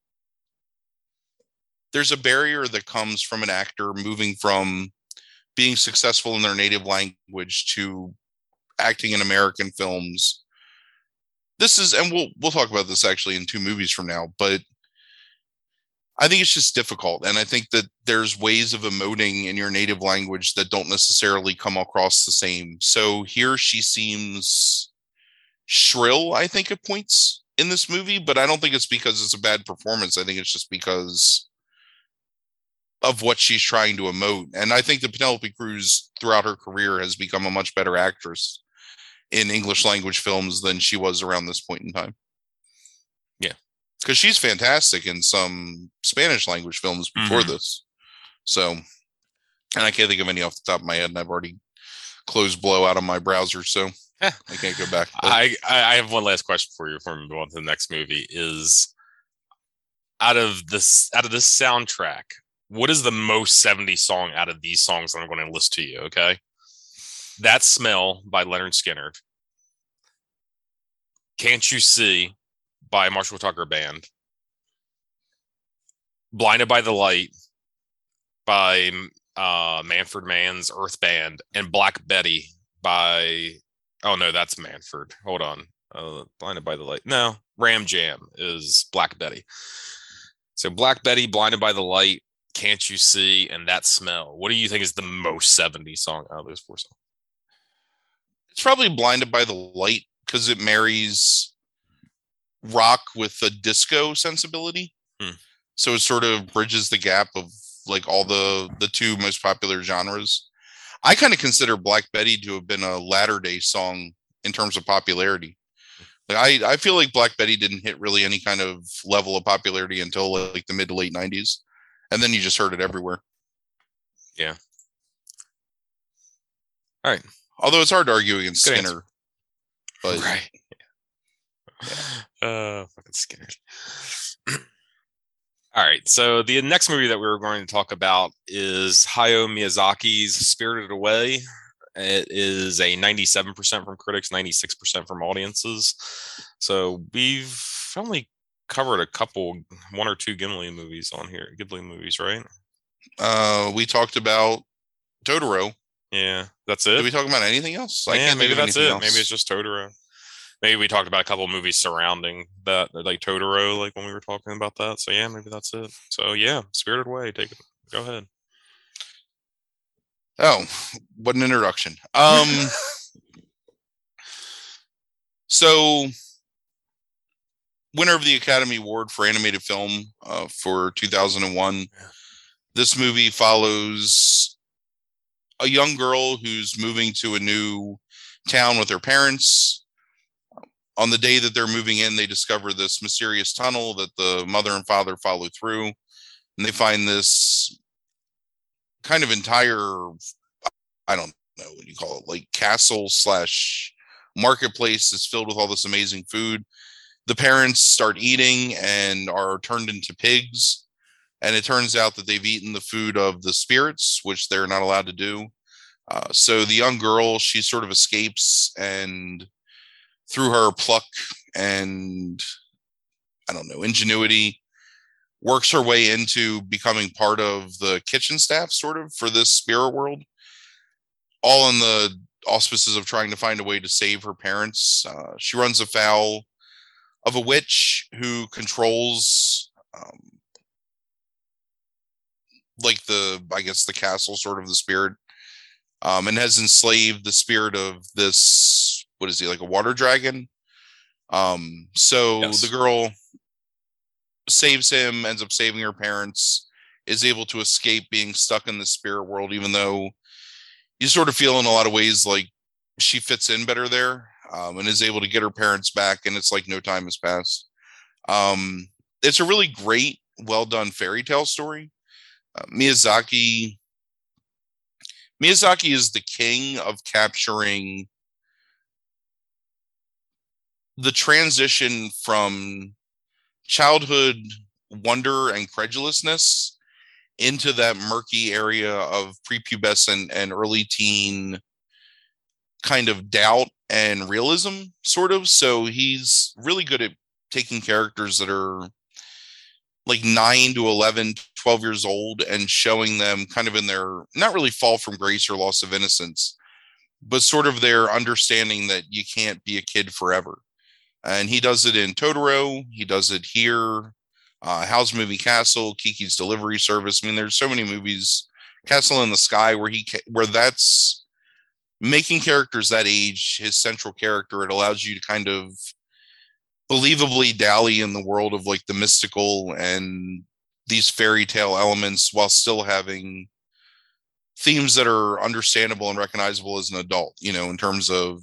Speaker 2: there's a barrier that comes from an actor moving from being successful in their native language to acting in american films. This is and we'll we'll talk about this actually in two movies from now but i think it's just difficult. And i think that there's ways of emoting in your native language that don't necessarily come across the same. So here she seems shrill i think at points in this movie but i don't think it's because it's a bad performance. I think it's just because of what she's trying to emote. And i think that penelope cruz throughout her career has become a much better actress in english language films than she was around this point in time
Speaker 1: Yeah.
Speaker 2: because she's fantastic in some spanish language films before
Speaker 1: Mhm.
Speaker 2: this so and i can't think of any off the top of my head and i've already closed blow out of my browser so [laughs] I can't go back.
Speaker 1: I I have one last question for you before we move on to the next movie. Is out of this out of this soundtrack, what is the most 70 song out of these songs that I'm going to list to you? Okay, that smell by Lynyrd Skynyrd. Can't you see by Marshall Tucker Band. Blinded by the Light by uh, Manfred Mann's Earth Band and Black Betty by oh no, that's Manfred. Hold on. Uh, Blinded by the Light. No, Ram Jam is Black Betty. So Black Betty, Blinded by the Light, Can't You See, and That Smell. What do you think is the most 70 song out of those four songs?
Speaker 2: It's probably blinded by the light because it marries rock with a disco sensibility.
Speaker 1: Hmm.
Speaker 2: So it sort of bridges the gap of like all the the two most popular genres. I kind of consider Black Betty to have been a latter day song in terms of popularity. Like I, I feel like Black Betty didn't hit really any kind of level of popularity until like the mid to late '90s, and then you just heard it everywhere.
Speaker 1: Yeah. All right.
Speaker 2: Although it's hard to argue against
Speaker 1: Good
Speaker 2: Skinner, but [laughs]
Speaker 1: right. Uh, fucking scared. [clears throat] All right. So the next movie that we were going to talk about is Hayao Miyazaki's Spirited Away. It is a 97% from critics, 96% from audiences. So we've only covered a couple, one or two Gimli movies on here, Ghibli movies, right?
Speaker 2: uh, we talked about Totoro.
Speaker 1: Yeah, that's
Speaker 2: Did
Speaker 1: it.
Speaker 2: we talk about anything else? I
Speaker 1: yeah, maybe that's it.
Speaker 2: anything
Speaker 1: Maybe it's just Totoro. Maybe we talked about a couple of movies surrounding that, like Totoro, like when we were talking about that. So yeah, maybe that's it. So yeah, Spirited Away, take it. Go ahead.
Speaker 2: Oh, what an introduction. Um, [laughs] so winner of the Academy Award for animated film uh, for 2001. This movie follows a young girl who's moving to a new town with her parents. On the day that they're moving in, they discover this mysterious tunnel that the mother and father follow through, and they find this kind of entire I don't know what you call it, like castle slash marketplace is filled with all this amazing food. The parents start eating and are turned into pigs. And it turns out that they've eaten the food of the spirits, which they're not allowed to do. Uh, so the young girl, she sort of escapes and through her pluck and I don't know, ingenuity, works her way into becoming part of the kitchen staff, sort of, for this spirit world all in the auspices of trying to find a way to save her parents. Uh, she runs afoul of a witch who controls, um, like the, I guess, the castle, sort of the spirit, um, and has enslaved the spirit of this. What is he like a water dragon? Um, so
Speaker 1: Yes.
Speaker 2: the girl saves him, ends up saving her parents, is able to escape being stuck in the spirit world, even though you sort of feel in a lot of ways like she fits in better there um, and is able to get her parents back and it's like no time has passed um, it's a really great well done fairy tale story uh, miyazaki miyazaki is the king of capturing the transition from childhood wonder and credulousness into that murky area of prepubescent and early teen kind of doubt and realism sort of. So he's really good at taking characters that are like 9 to 11 12 years old and showing them kind of in their not really fall from grace or loss of innocence but sort of their understanding that you can't be a kid forever and he does it in Totoro he does it here uh, Howl's Moving Castle, Kiki's Delivery Service. I mean, there's so many movies. Castle in the Sky, where he where that's making characters that age his central character. It allows you to kind of believably dally in the world of like the mystical and these fairy tale elements while still having themes that are understandable and recognizable as an adult. You know, in terms of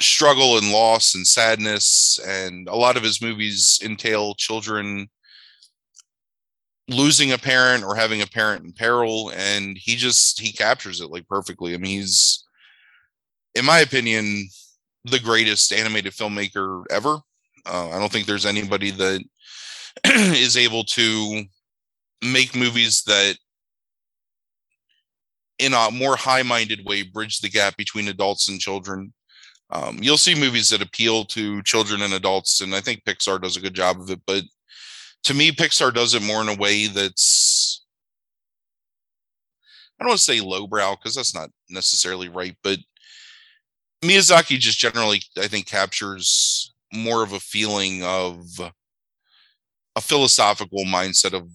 Speaker 2: struggle and loss and sadness and a lot of his movies entail children losing a parent or having a parent in peril and he just he captures it like perfectly i mean he's in my opinion, the greatest animated filmmaker ever. Uh, I don't think there's anybody that [clears throat] is able to make movies that in a more high-minded way bridge the gap between adults and children um, you'll see movies that appeal to children and adults and i think pixar does a good job of it but to me pixar does it more in a way that's i don't want to say lowbrow because that's not necessarily right but miyazaki just generally i think captures more of a feeling of a philosophical mindset of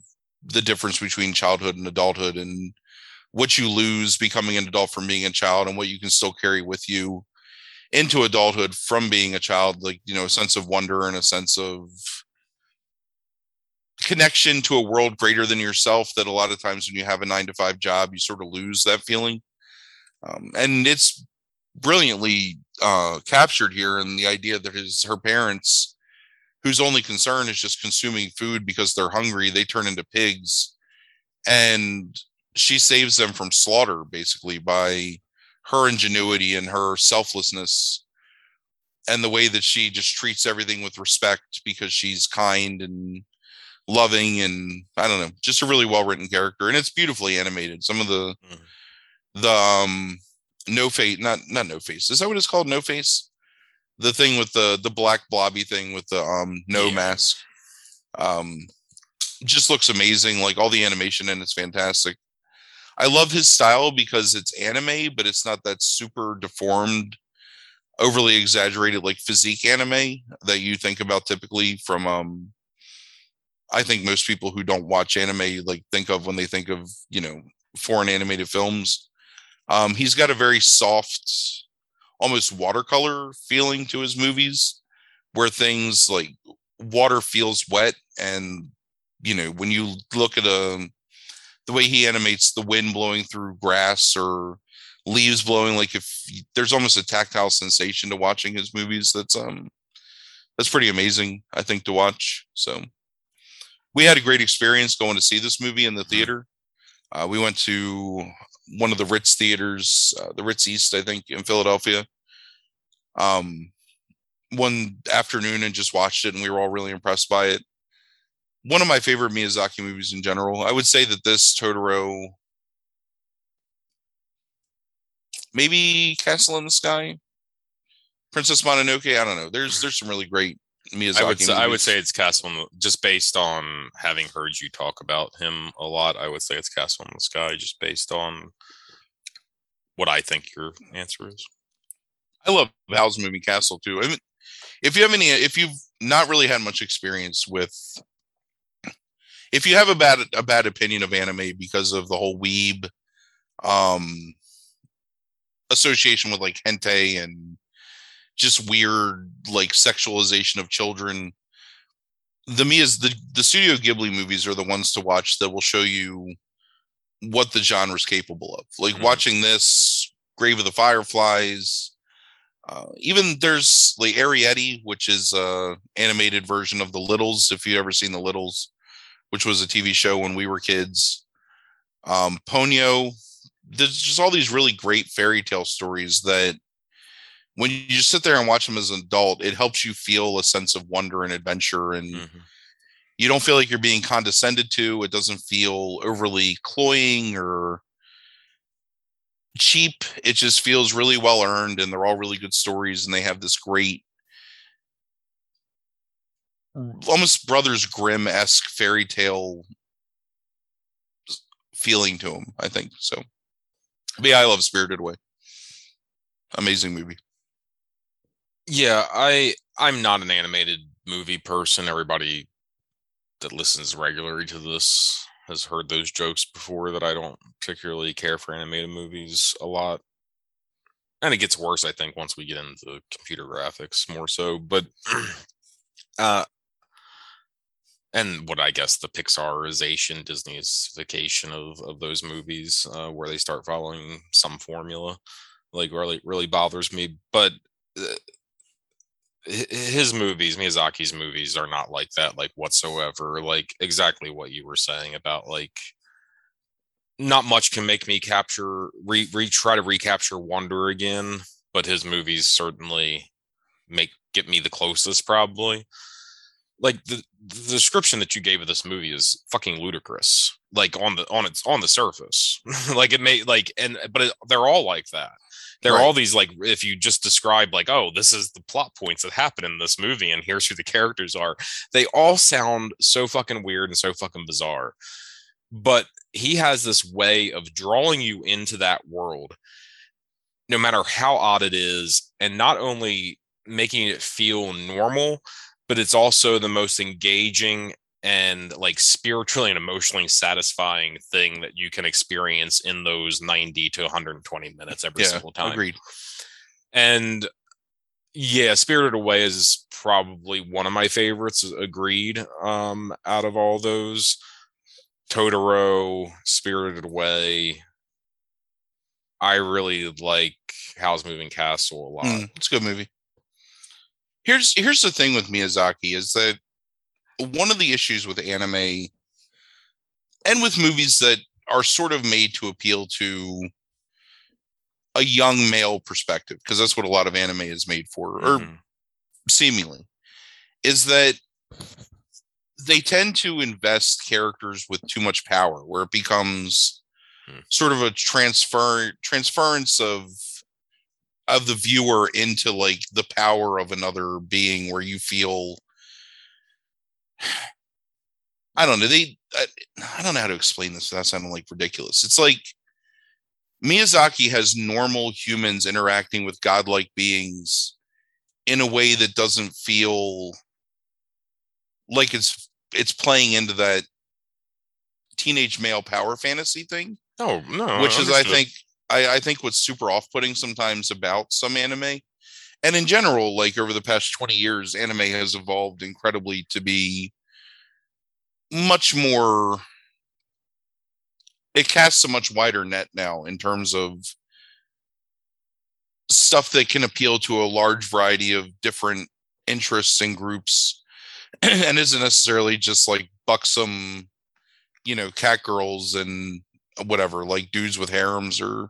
Speaker 2: the difference between childhood and adulthood and what you lose becoming an adult from being a child and what you can still carry with you into adulthood from being a child like you know a sense of wonder and a sense of connection to a world greater than yourself that a lot of times when you have a nine to five job you sort of lose that feeling. Um, and it's brilliantly uh, captured here and the idea that his her parents whose only concern is just consuming food because they're hungry they turn into pigs and she saves them from slaughter basically by her ingenuity and her selflessness and the way that she just treats everything with respect because she's kind and loving and I don't know, just a really well written character and it's beautifully animated. Some of the mm. the um no face not not no face. Is that what it's called? No face? The thing with the the black blobby thing with the um no yeah. mask. Um just looks amazing. Like all the animation and it's fantastic. I love his style because it's anime, but it's not that super deformed, overly exaggerated like physique anime that you think about typically from um I think most people who don't watch anime like think of when they think of, you know, foreign animated films. Um he's got a very soft almost watercolor feeling to his movies where things like water feels wet and you know when you look at a the way he animates the wind blowing through grass or leaves blowing like if there's almost a tactile sensation to watching his movies that's um that's pretty amazing i think to watch so we had a great experience going to see this movie in the mm-hmm. theater uh, we went to one of the ritz theaters uh, the ritz east i think in philadelphia um one afternoon and just watched it and we were all really impressed by it one of my favorite Miyazaki movies in general. I would say that this Totoro, maybe Castle in the Sky, Princess Mononoke. I don't know. There's there's some really great Miyazaki.
Speaker 1: I would
Speaker 2: say,
Speaker 1: I would say it's Castle in the, just based on having heard you talk about him a lot. I would say it's Castle in the Sky, just based on what I think your answer is.
Speaker 2: I love Howl's Moving Castle too. I mean, if you have any, if you've not really had much experience with if you have a bad a bad opinion of anime because of the whole weeb um association with like hentai and just weird like sexualization of children the Mia's the the Studio Ghibli movies are the ones to watch that will show you what the genre is capable of. Like mm-hmm. watching this, Grave of the Fireflies, uh, even there's like Arrietty, which is a animated version of the Littles. If you've ever seen the Littles, which was a TV show when we were kids. Um, Ponyo, there's just all these really great fairy tale stories that when you just sit there and watch them as an adult, it helps you feel a sense of wonder and adventure and mm-hmm. you don't feel like you're being condescended to. It doesn't feel overly cloying or cheap. It just feels really well earned and they're all really good stories and they have this great almost Brothers Grimm esque fairy tale feeling to them. I think so. But yeah, I love Spirited Away. Amazing movie.
Speaker 1: Yeah, I I'm not an animated movie person. Everybody that listens regularly to this has heard those jokes before that I don't particularly care for animated movies a lot. And it gets worse, I think, once we get into computer graphics more so. But [clears throat] uh and what I guess the Pixarization, Disneyfication of of those movies, uh, where they start following some formula, like really really bothers me. But uh, his movies, Miyazaki's movies, are not like that, like whatsoever. Like exactly what you were saying about like not much can make me capture re, re try to recapture wonder again but his movies certainly make get me the closest probably like the, the description that you gave of this movie is fucking ludicrous like on the on its on the surface [laughs] like it may like and but it, they're all like that there are all these like if you just describe like oh this is the plot points that happen in this movie and here's who the characters are they all sound so fucking weird and so fucking bizarre. But he has this way of drawing you into that world no matter how odd it is and not only making it feel normal but it's also the most engaging and like spiritually and emotionally satisfying thing that you can experience in those 90 to 120 minutes every
Speaker 2: Yeah,
Speaker 1: single time
Speaker 2: agreed.
Speaker 1: and yeah spirited away is probably one of my favorites agreed um out of all those totoro spirited away i really like howl's moving castle a lot
Speaker 2: Mm, it's a good movie. Here's here's the thing with Miyazaki is that one of the issues with anime and with movies that are sort of made to appeal to a young male perspective, because that's what a lot of anime is made for, or
Speaker 1: Mhm.
Speaker 2: seemingly, is that they tend to invest characters with too much power, where it becomes
Speaker 1: Hmm.
Speaker 2: sort of a transfer transference of of the viewer into like the power of another being, where you feel. I don't know. They, I, I don't know how to explain this without sounding like ridiculous. It's like Miyazaki has normal humans interacting with godlike beings in a way that doesn't feel like it's it's playing into that teenage male power fantasy thing,
Speaker 1: oh no
Speaker 2: which is I think I, I think what's super off-putting sometimes about some anime. And in general, like over the past 20 years, anime has evolved incredibly to be much more it casts a much wider net now in terms of stuff that can appeal to a large variety of different interests and groups [clears throat] and isn't necessarily just like buxom you know cat girls and whatever like dudes with harems or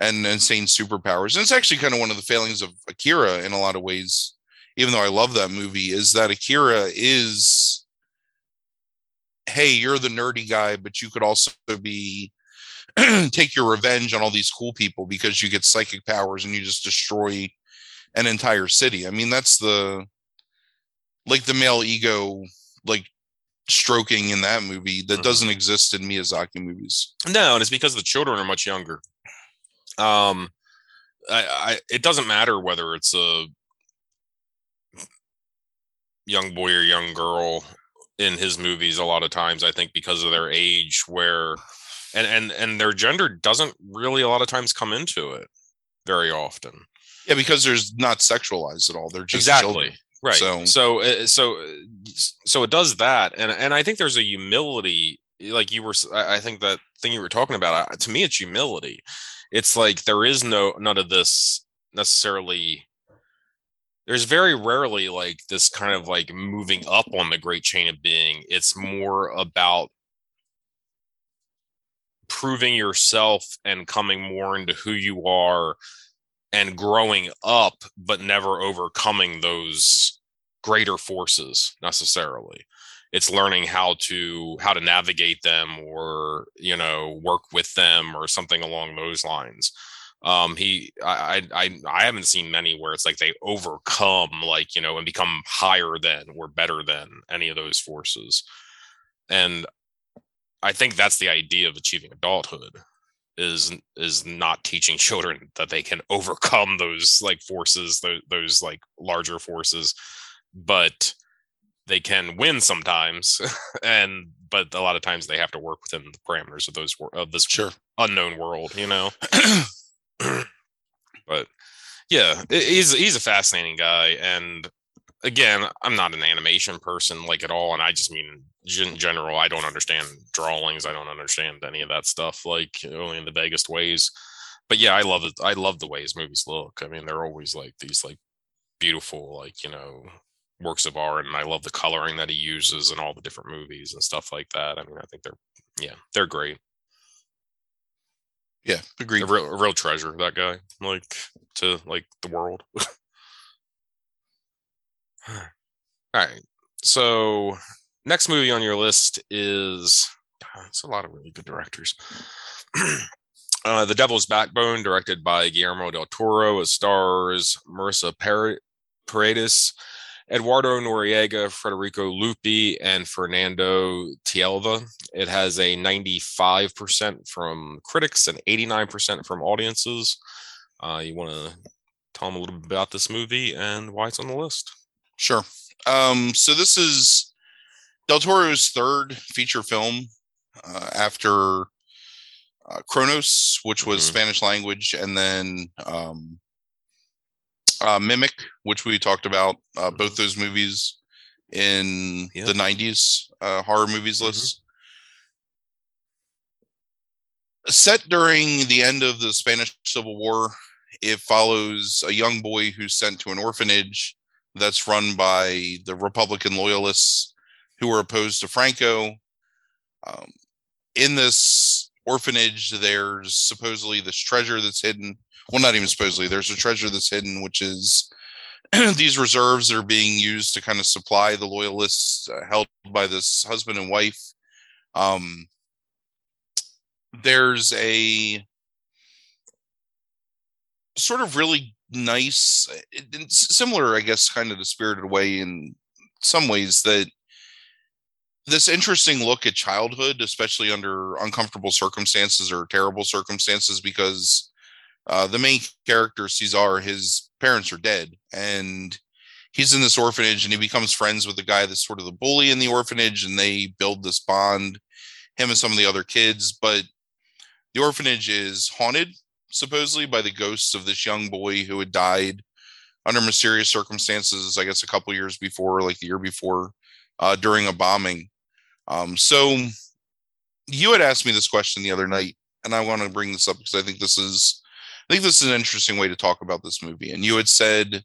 Speaker 2: and insane superpowers and it's actually kind of one of the failings of akira in a lot of ways even though i love that movie is that akira is hey you're the nerdy guy but you could also be [clears throat] take your revenge on all these cool people because you get psychic powers and you just destroy an entire city i mean that's the like the male ego like stroking in that movie that
Speaker 1: Mhm.
Speaker 2: doesn't exist in miyazaki movies
Speaker 1: No, and it's because the children are much younger. Um, I, I it doesn't matter whether it's a young boy or young girl in his movies. A lot of times, I think because of their age, where and and and their gender doesn't really a lot of times come into it very often.
Speaker 2: yeah because there's not sexualized at all they're just
Speaker 1: exactly
Speaker 2: children.
Speaker 1: right
Speaker 2: So-
Speaker 1: so so uh, so uh, it does that and and i think there's a humility like you were i think that thing you were talking about uh, to me it's humility it's like there is no none of this necessarily there's very rarely like this kind of like moving up on the great chain of being. It's more about proving yourself and coming more into who you are and growing up but never overcoming those greater forces necessarily it's learning how to how to navigate them or you know work with them or something along those lines. Um he I, I i haven't seen many where it's like they overcome like you know and become higher than or better than any of those forces. And i think that's the idea of achieving adulthood is is not teaching [laughs] children that they can overcome those like forces those, those like larger forces. But they can win sometimes [laughs] and but a lot of times they have to work within the parameters of those of this
Speaker 2: sure.
Speaker 1: unknown world you know? [clears throat] But yeah he's he's a fascinating guy and again i'm not an animation person like at all and i just mean in general i don't understand drawings i don't understand any of that stuff like only in the vaguest ways. But yeah i love it i love the way his movies look. I mean they're always like these like beautiful like you know works of art and i love the coloring that he uses and all the different movies and stuff like that i mean i think they're yeah they're great
Speaker 2: Yeah, agreed.
Speaker 1: A real, a real treasure, that guy. Like to like the world. [laughs] All right. So next movie on your list is it's a lot of really good directors. [clears throat] uh, the Devil's Backbone, directed by Guillermo del Toro, stars Marisa Paredes, Eduardo Noriega, Federico Luppi, and Fernando Tielve. It has a 95% from critics and 89% from audiences. Uh, you want to tell them a little bit about this movie and why it's on the list?
Speaker 2: Sure. Um, so this is Del Toro's third feature film uh, after uh, Cronos, which was mm-hmm. Spanish language, and then um, uh, Mimic, which we talked about, uh, both mm-hmm. those movies in yep. the 90s uh, horror movies mm-hmm. list. Set during the end of the Spanish Civil War, it follows a young boy who's sent to an orphanage that's run by the Republican loyalists who are opposed to Franco. Um, in this orphanage, there's supposedly this treasure that's hidden. Well, not even supposedly, there's a treasure that's hidden, which is [clears throat] these reserves that are being used to kind of supply the loyalists uh, held by this husband and wife. Um, there's a sort of really nice, uh, similar, I guess, kind of the spirited way in some ways that this interesting look at childhood, especially under uncomfortable circumstances or terrible circumstances, because uh, the main character, Cesar, his parents are dead, and he's in this orphanage, and he becomes friends with the guy that's sort of the bully in the orphanage, and they build this bond, him and some of the other kids. But the orphanage is haunted, supposedly, by the ghosts of this young boy who had died under mysterious circumstances, I guess a couple years before, like the year before, uh, during a bombing. Um, so you had asked me this question the other night, and I want to bring this up because I think this is I think this is an interesting way to talk about this movie. And you had said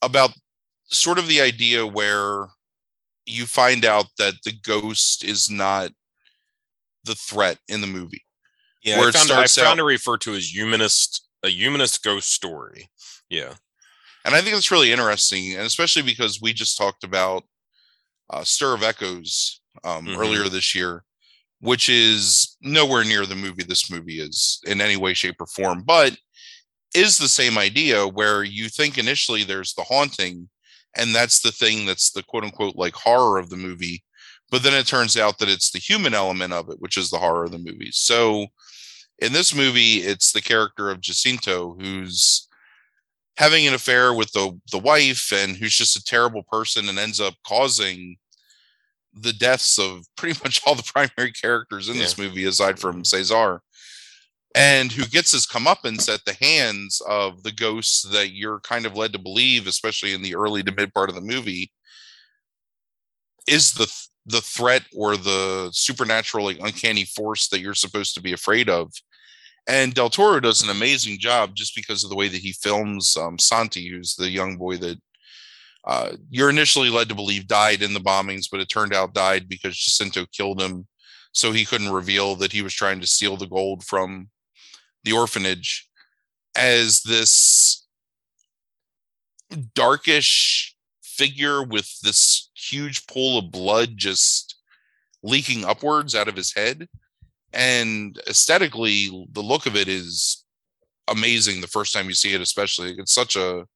Speaker 2: about sort of the idea where you find out that the ghost is not the threat in the movie.
Speaker 1: Yeah, where I found, I found out, to refer to as humanist a humanist ghost story. Yeah.
Speaker 2: And I think it's really interesting, and especially because we just talked about uh, Stir of Echoes um, mm-hmm. earlier this year, which is nowhere near the movie this movie is in any way, shape, or form, but is the same idea where you think initially there's the haunting, and that's the thing that's the quote unquote like horror of the movie. But then it turns out that it's the human element of it, which is the horror of the movie. So in this movie, it's the character of Jacinto who's having an affair with the the wife and who's just a terrible person and ends up causing the deaths of [laughs] pretty much all the primary characters in yeah. this movie aside from Cesar. And who gets his comeuppance at the hands of the ghosts that you're kind of led to believe especially in the early to mid part of the movie is the the threat or the supernatural like uncanny force that you're supposed to be afraid of. And Del Toro does an amazing job just because of the way that he films um, Santi, who's the young boy that uh, you're initially led to believe died in the bombings, but it turned out died because Jacinto killed him, so he couldn't reveal that he was trying to steal the gold from the orphanage. As this darkish figure with this huge pool of blood just leaking upwards out of his head and aesthetically the look of it is amazing the first time you see it especially it's such a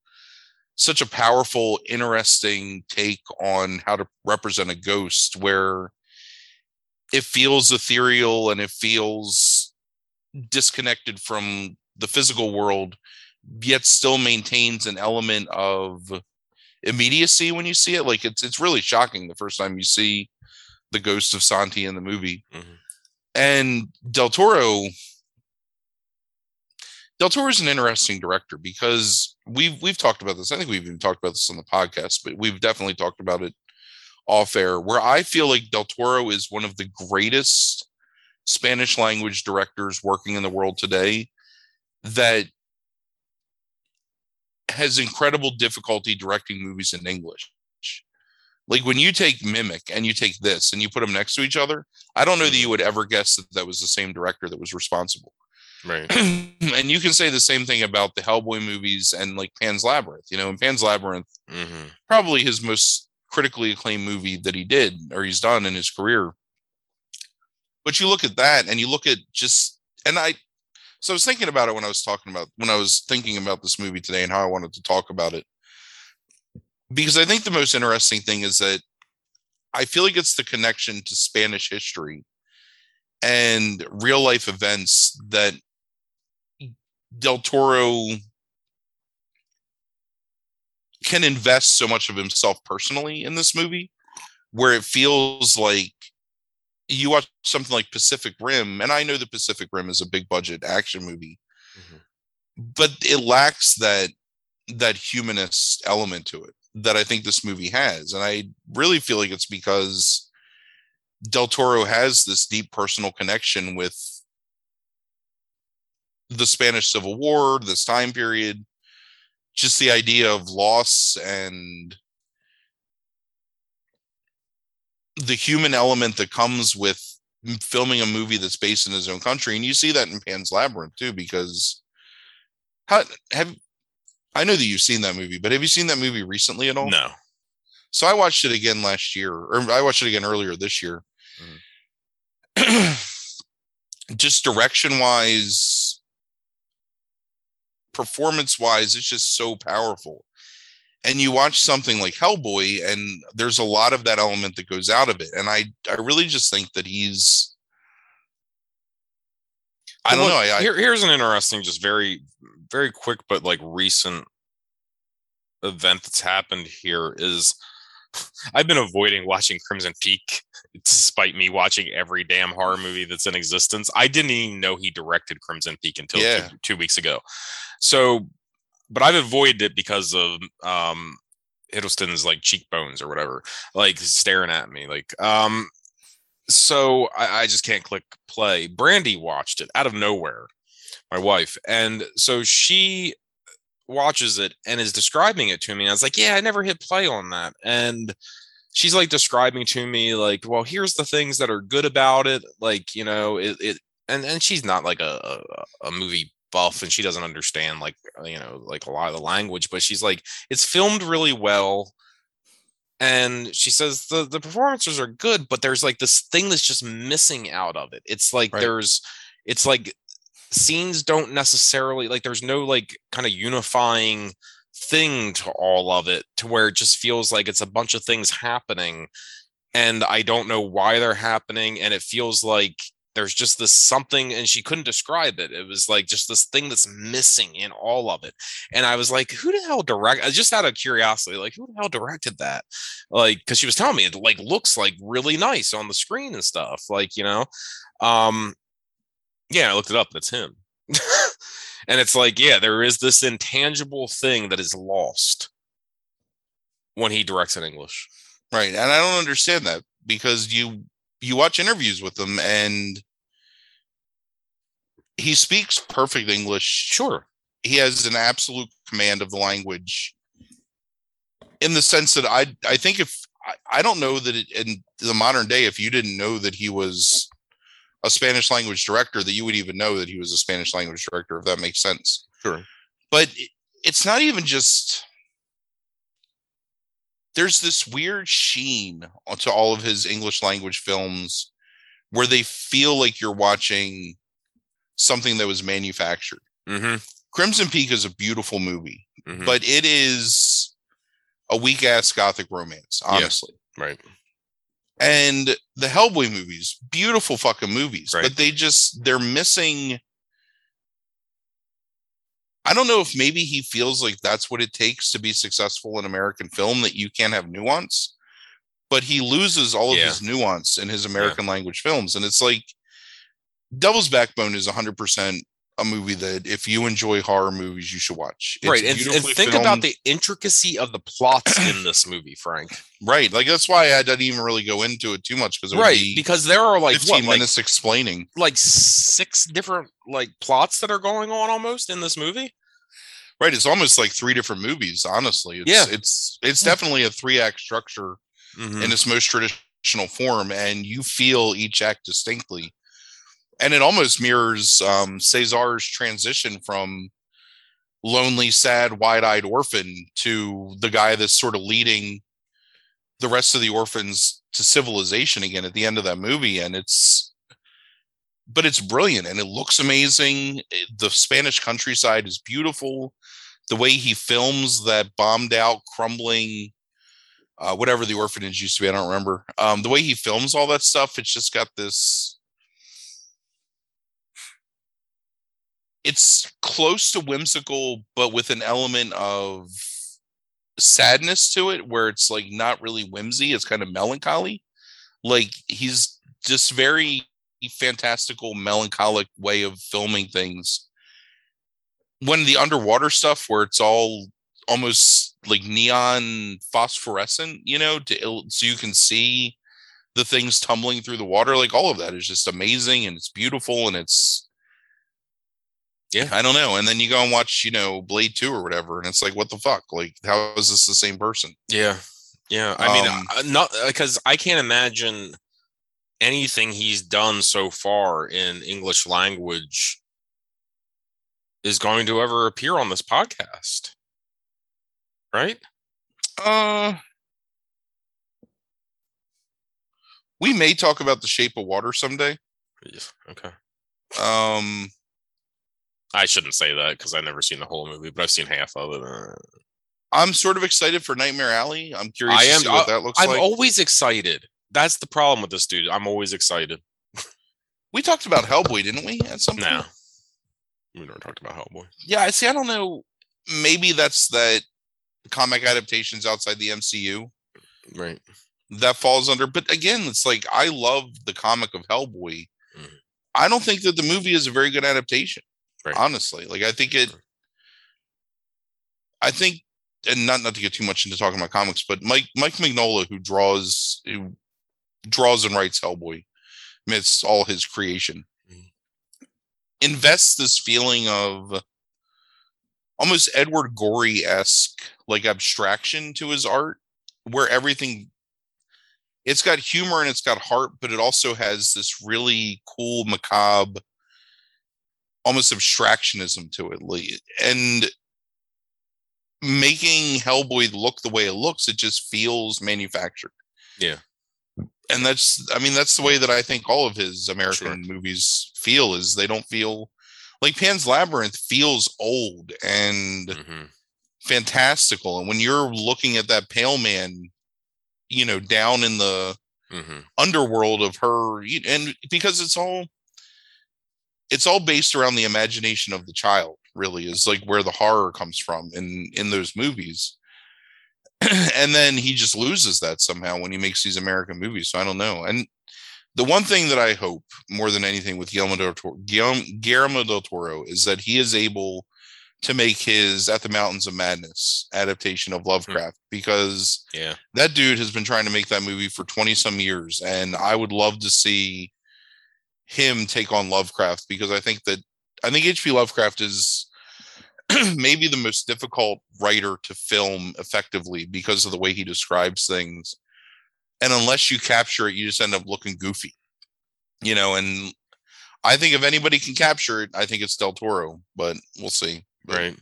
Speaker 2: such a powerful interesting take on how to represent a ghost where it feels ethereal and it feels disconnected from the physical world yet still maintains an element of immediacy when you see it like it's it's really shocking the first time you see the ghost of santi in the movie mm-hmm. And Del Toro, Del Toro is an interesting director because we've we've talked about this. I think we've even talked about this on the podcast, but we've definitely talked about it off air. Where I feel like Del Toro is one of the greatest Spanish language directors working in the world today that has incredible difficulty directing movies in English. Like when you take Mimic and you take this and you put them next to each other, I don't know that you would ever guess that that was the same director that was responsible.
Speaker 1: Right. [clears throat]
Speaker 2: and you can say the same thing about the Hellboy movies and like Pan's Labyrinth. You know, in Pan's Labyrinth,
Speaker 1: hmm
Speaker 2: probably his most critically acclaimed movie that he did or he's done in his career. But you look at that and you look at just and I so I was thinking about it when I was talking about when I was thinking about this movie today and how I wanted to talk about it. Because I think the most interesting thing is that I feel like it's the connection to Spanish history and real life events that Del Toro can invest so much of himself personally in this movie where it feels like you watch something like Pacific Rim and I know the Pacific Rim is a big budget action movie
Speaker 1: Mhm.
Speaker 2: but it lacks that that humanist element to it that I think this movie has and I really feel like it's because Del Toro has this deep personal connection with the Spanish Civil War, this time period, just the idea of loss and the human element that comes with filming a movie that's based in his own country. And you see that in Pan's Labyrinth too, because how have I know that you've seen that movie, but have you seen that movie recently at all?
Speaker 1: No.
Speaker 2: So I watched it again last year, or I watched it again earlier this year. Mm-hmm. [clears throat] just direction wise, performance wise, it's just so powerful. And you watch something like Hellboy, and there's a lot of that element that goes out of it. And I, I really just think that he's. I don't
Speaker 1: Well,
Speaker 2: know. I, I,
Speaker 1: Here, here's an interesting, just very, very quick, but like recent event that's happened here is [laughs] I've been avoiding watching Crimson Peak despite me watching every damn horror movie that's in existence. I didn't even know he directed Crimson Peak until
Speaker 2: Yeah.
Speaker 1: two, two weeks ago. So, but I've avoided it because of um Hiddleston's like cheekbones or whatever, like staring at me. Like, um, so I, I just can't click play. Brandy watched it out of nowhere, my wife, and so she watches it and is describing it to me. And I was like, "Yeah, I never hit play on that." And she's like describing to me, like, "Well, here's the things that are good about it." Like, you know, it, it and and she's not like a, a a movie buff, and she doesn't understand like uh, you know like a lot of the language, but she's like, "It's filmed really well." and she says the the performances are good but there's like this thing that's just missing out of it it's like
Speaker 2: Right.
Speaker 1: there's it's like scenes don't necessarily like there's no like kind of unifying thing to all of it to where it just feels like it's a bunch of things happening and i don't know why they're happening and it feels like there's just this something and she couldn't describe it it was like just this thing that's missing in all of it and I was like, who the hell direct? Just out of curiosity, like who the hell directed that? Like, because she was telling me it like looks like really nice on the screen and stuff. Like, you know, um, yeah, I looked it up. and It's him, [laughs] and it's like, yeah, there is this intangible thing that is lost when he directs in English.
Speaker 2: right. And I don't understand that because you you watch interviews with him and he speaks perfect English.
Speaker 1: Sure.
Speaker 2: he has an absolute command of the language in the sense that I I think if I, I don't know that it, in the modern day if you didn't know that he was a Spanish language director that you would even know that he was a Spanish language director if that makes sense.
Speaker 1: Sure.
Speaker 2: But it's not even just there's this weird sheen to all of his English language films where they feel like you're watching something that was manufactured.
Speaker 1: Mm-hmm.
Speaker 2: Crimson Peak is a beautiful movie,
Speaker 1: Mhm.
Speaker 2: but it is a weak ass gothic romance,
Speaker 1: Yeah.
Speaker 2: honestly.
Speaker 1: right.
Speaker 2: And the Hellboy movies, beautiful fucking movies,
Speaker 1: Right.
Speaker 2: but they just they're missing. I don't know if maybe he feels like that's what it takes to be successful in American film that you can't have nuance, but he loses all of
Speaker 1: Yeah.
Speaker 2: his nuance in his American language films, and it's like Devil's Backbone is 100% a movie that if you enjoy horror movies, you should watch. It's
Speaker 1: right. And, and think about the intricacy of the plots in this movie, Frank. [clears throat]
Speaker 2: right. Like that's why I didn't even really go into it too much because
Speaker 1: Right.
Speaker 2: be
Speaker 1: Because there are like
Speaker 2: 15
Speaker 1: what, like
Speaker 2: minutes explaining.
Speaker 1: like six different like plots that are going on almost in this movie.
Speaker 2: Right. It's almost like three different movies, honestly. It's
Speaker 1: Yeah.
Speaker 2: it's it's definitely a three act structure
Speaker 1: Mhm.
Speaker 2: in its most traditional form, and you feel each act distinctly. And it almost mirrors um, Cesar's transition from lonely, sad, wide-eyed orphan to the guy that's sort of leading the rest of the orphans to civilization again at the end of that movie. And it's, but it's brilliant and it looks amazing. The Spanish countryside is beautiful. The way he films that bombed out, crumbling, uh, whatever the orphanage used to be, I don't remember. Um, the way he films all that stuff, it's just got this. It's close to whimsical, but with an element of sadness to it, where it's like not really whimsy, it's kind of melancholy. Like he's just very fantastical, melancholic way of filming things. When the underwater stuff, where it's all almost like neon phosphorescent, you know, to so you can see the things tumbling through the water. Like all of that is just amazing and it's beautiful and it's
Speaker 1: Yeah.
Speaker 2: I don't know. And then you go and watch, you know, Blade 2 or whatever, and it's like, what the fuck? Like, how is this the same person?
Speaker 1: Yeah, yeah. I mean,
Speaker 2: Um,
Speaker 1: uh, not because I can't imagine anything he's done so far in English language is going to ever appear on this podcast, right?
Speaker 2: Uh we may talk about the shape of water someday.
Speaker 1: Okay.
Speaker 2: Um
Speaker 1: I shouldn't say that because I've never seen the whole movie, but I've seen half of it.
Speaker 2: I'm sort of excited for Nightmare Alley. I'm curious
Speaker 1: I
Speaker 2: to
Speaker 1: am-
Speaker 2: see what that looks
Speaker 1: I'm
Speaker 2: like.
Speaker 1: always excited. That's the problem with this dude. I'm always excited.
Speaker 2: we talked about Hellboy, didn't we? At some point?
Speaker 1: No, we never talked about Hellboy.
Speaker 2: Yeah, I see. I don't know. Maybe that's that comic adaptations outside the MCU
Speaker 1: Right.
Speaker 2: that falls under. But again, it's like I love the comic of Hellboy.
Speaker 1: Mhm.
Speaker 2: I don't think that the movie is a very good adaptation.
Speaker 1: Right.
Speaker 2: Honestly, like I think it. I think, and not not to get too much into talking about comics, but Mike Mike Mignola, who draws who draws and writes Hellboy, amidst all his creation,
Speaker 1: Mhm.
Speaker 2: invests this feeling of almost Edward Gorey esque like abstraction to his art, where everything it's got humor and it's got heart, but it also has this really cool macabre, almost abstractionism to it. And making Hellboy look the way it looks, it just feels manufactured.
Speaker 1: Yeah.
Speaker 2: And that's I mean, that's the way that I think all of his American
Speaker 1: Sure.
Speaker 2: movies feel is they don't feel like Pan's Labyrinth feels old and
Speaker 1: Mhm.
Speaker 2: fantastical. And when you're looking at that pale man, you know, down in the
Speaker 1: Mhm.
Speaker 2: underworld of her, and because it's all it's all based around the imagination of the child, really, is like where the horror comes from in in those movies. [clears throat] and then he just loses that somehow when he makes these American movies. So I don't know. And the one thing that I hope more than anything with Guillermo del Toro, Guillermo, del Toro is that he is able to make his At the Mountains of Madness adaptation of hmm. Lovecraft because
Speaker 1: Yeah.
Speaker 2: that dude has been trying to make that movie for 20 some years and I would love to see him take on Lovecraft because I think that I think HP Lovecraft is [clears throat] maybe the most difficult writer to film effectively because of the way he describes things. And unless you capture it, you just end up looking goofy. You know, and I think if anybody can capture it, I think it's Del Toro, but we'll see.
Speaker 1: Right.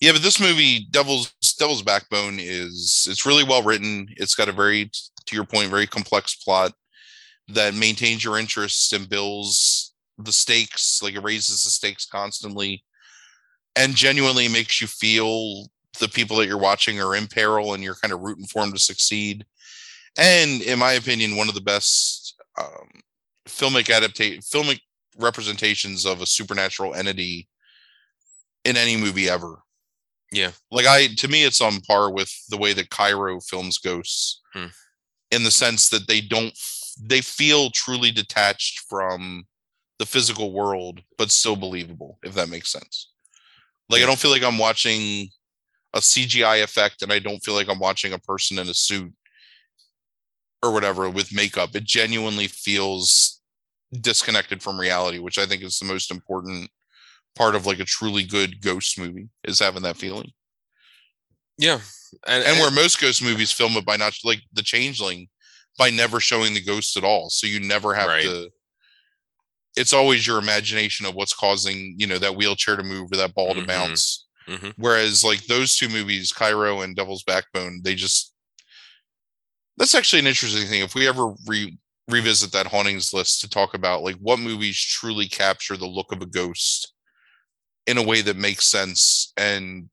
Speaker 2: yeah, but this movie, Devil's Devil's Backbone, is it's really well written. It's got a very, to your point, very complex plot that maintains your interest and builds the stakes, like it raises the stakes constantly, and genuinely makes you feel the people that you're watching are in peril, and you're kind of rooting for them to succeed. And in my opinion, one of the best um, filmic adaptation, filmic representations of a supernatural entity in any movie ever
Speaker 1: Yeah.
Speaker 2: like I to me it's on par with the way that Kairo films ghosts
Speaker 1: Hmm.
Speaker 2: in the sense that they don't they feel truly detached from the physical world but still believable if that makes sense. Like I don't feel like I'm watching a CGI effect and I don't feel like I'm watching a person in a suit or whatever with makeup. It genuinely feels disconnected from reality, which I think is the most important part of like a truly good ghost movie is having that feeling.
Speaker 1: Yeah. and,
Speaker 2: and where most ghost movies film it by not like the changeling by never showing the ghost at all so you never have
Speaker 1: Right.
Speaker 2: to it's always your imagination of what's causing you know that wheelchair to move or that ball to
Speaker 1: Mhm.
Speaker 2: bounce
Speaker 1: Mhm.
Speaker 2: whereas like those two movies kairo and devil's backbone they just that's actually an interesting thing if we ever re- revisit that hauntings list to talk about like what movies truly capture the look of a ghost in a way that makes sense and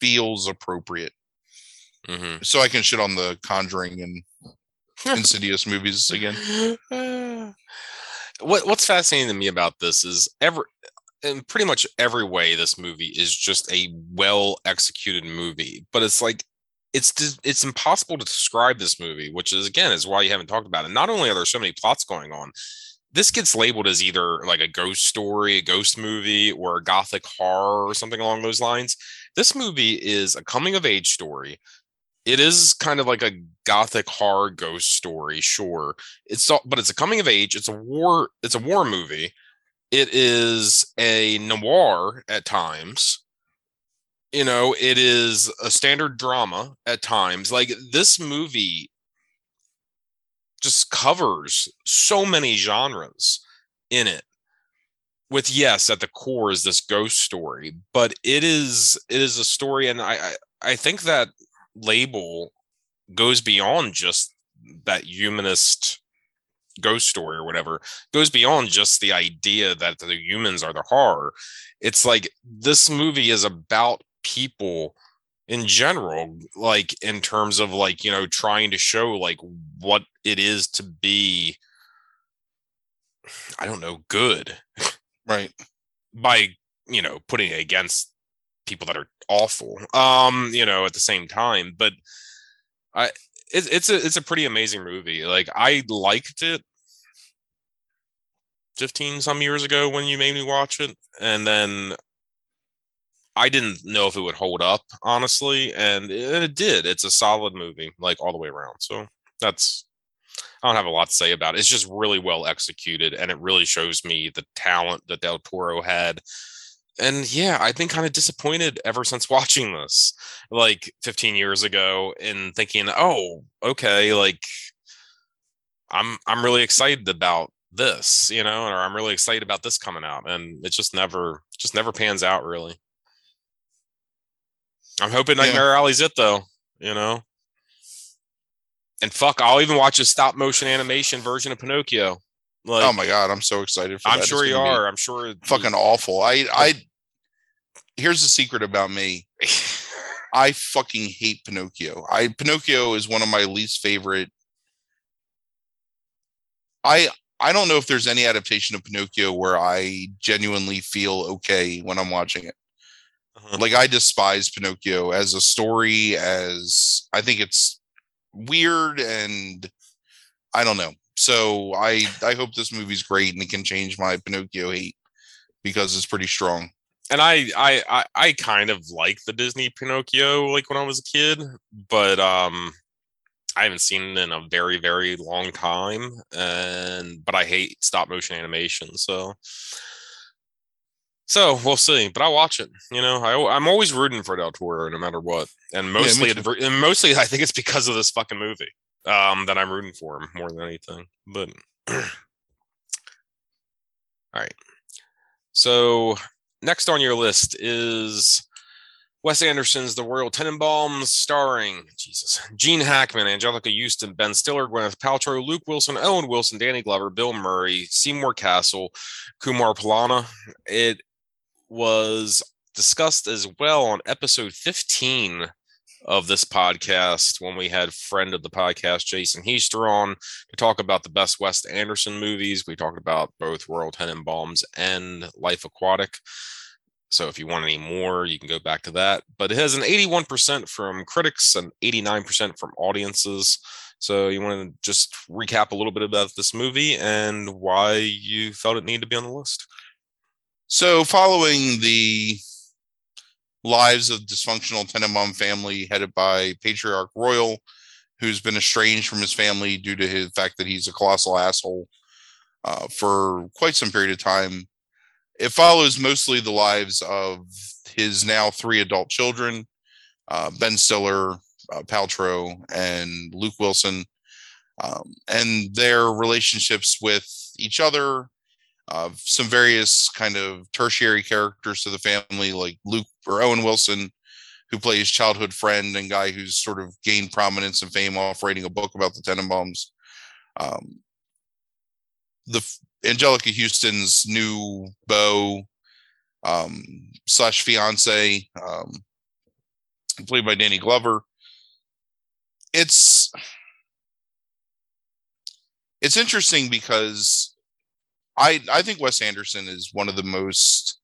Speaker 2: feels appropriate
Speaker 1: Mhm.
Speaker 2: so I can shit on the Conjuring and [laughs] Insidious movies again. [sighs]
Speaker 1: what what's fascinating to me about this is every in pretty much every way this movie is just a well executed movie but it's like it's it's impossible to describe this movie which is again is why you haven't talked about it not only are there so many plots going on this gets labeled as either like a ghost story a ghost movie or a gothic horror or something along those lines this movie is a coming of age story it is kind of like a gothic horror ghost story sure. It's all, but it's a coming of age it's a war it's a war movie. It is a noir at times. You know it is a standard drama at times. Like this movie just covers so many genres in it. With yes at the core is this ghost story but it is it is a story and i i, I think that label goes beyond just that humanist ghost story or whatever goes beyond just the idea that the humans are the horror it's like this movie is about people in general like in terms of like you know trying to show like what it is to be i don't know good
Speaker 2: Right.
Speaker 1: by you know putting it against people that are awful um you know at the same time but i it, it's a it's a pretty amazing movie. Like i liked it 15 some years ago when you made me watch it and then i didn't know if it would hold up honestly and it did. It's a solid movie like all the way around so that's i don't have a lot to say about it. It's just really well executed and it really shows me the talent that del toro had and yeah i've been kind of disappointed ever since watching this like 15 years ago and thinking oh okay like i'm i'm really excited about this you know or i'm really excited about this coming out and it just never just never pans out really. I'm hoping
Speaker 2: Yeah.
Speaker 1: nightmare alley's it though you know? And fuck i'll even watch a stop motion animation version of pinocchio like
Speaker 2: oh my god, I'm so excited for
Speaker 1: i'm
Speaker 2: that.
Speaker 1: Sure you are i'm sure it's
Speaker 2: Fucking awful. I I here's the secret about me. [laughs] I fucking hate Pinocchio. I Pinocchio is one of my least favorite. I I don't know if there's any adaptation of Pinocchio where I genuinely feel okay when I'm watching it.
Speaker 1: Uh-huh.
Speaker 2: Like I despise Pinocchio as a story as I think it's weird and I don't know. So I I hope this movie's great and it can change my Pinocchio hate because it's pretty strong.
Speaker 1: and I, I I I kind of like the Disney Pinocchio like when I was a kid, but um I haven't seen it in a very very long time and but I hate stop motion animation so so we'll see but I'll watch it you know I I'm always rooting for Del Toro no matter what and mostly
Speaker 2: too.
Speaker 1: and mostly I think it's because of this fucking movie um that I'm rooting for him more than anything but [clears throat] all right so next on your list is Wes Anderson's The Royal Tenenbaums, starring Jesus, Gene Hackman, Anjelica Huston, Ben Stiller, Gwyneth Paltrow, Luke Wilson, Owen Wilson, Danny Glover, Bill Murray, Seymour Cassel, Kumar Pallana. It was discussed as well on episode 15 of this podcast when we had friend of the podcast Jason Heister on to talk about the best Wes Anderson movies. We talked about both Royal Tenenbaums and Life Aquatic. So if you want any more, you can go back to that. But it has an 81% from critics and 89% from audiences. So you want to just recap a little bit about this movie and why you felt it needed to be on the list.
Speaker 2: So, following the lives of dysfunctional Tenenbaum family headed by Patriarch Royal, who's been estranged from his family due to his fact that he's a colossal asshole uh, for quite some period of time, it follows mostly the lives of his now three adult children, uh, Ben Stiller, uh, Paltrow, and Luke Wilson, um, and their relationships with each other. Uh, some various kind of tertiary characters to the family, like Luke or Owen Wilson, who plays childhood friend and guy who's sort of gained prominence and fame off writing a book about the Tenenbaums. Um, the Anjelica Huston's new beau um, slash fiance, um, played by Danny Glover. It's it's interesting because I I think Wes Anderson is one of the most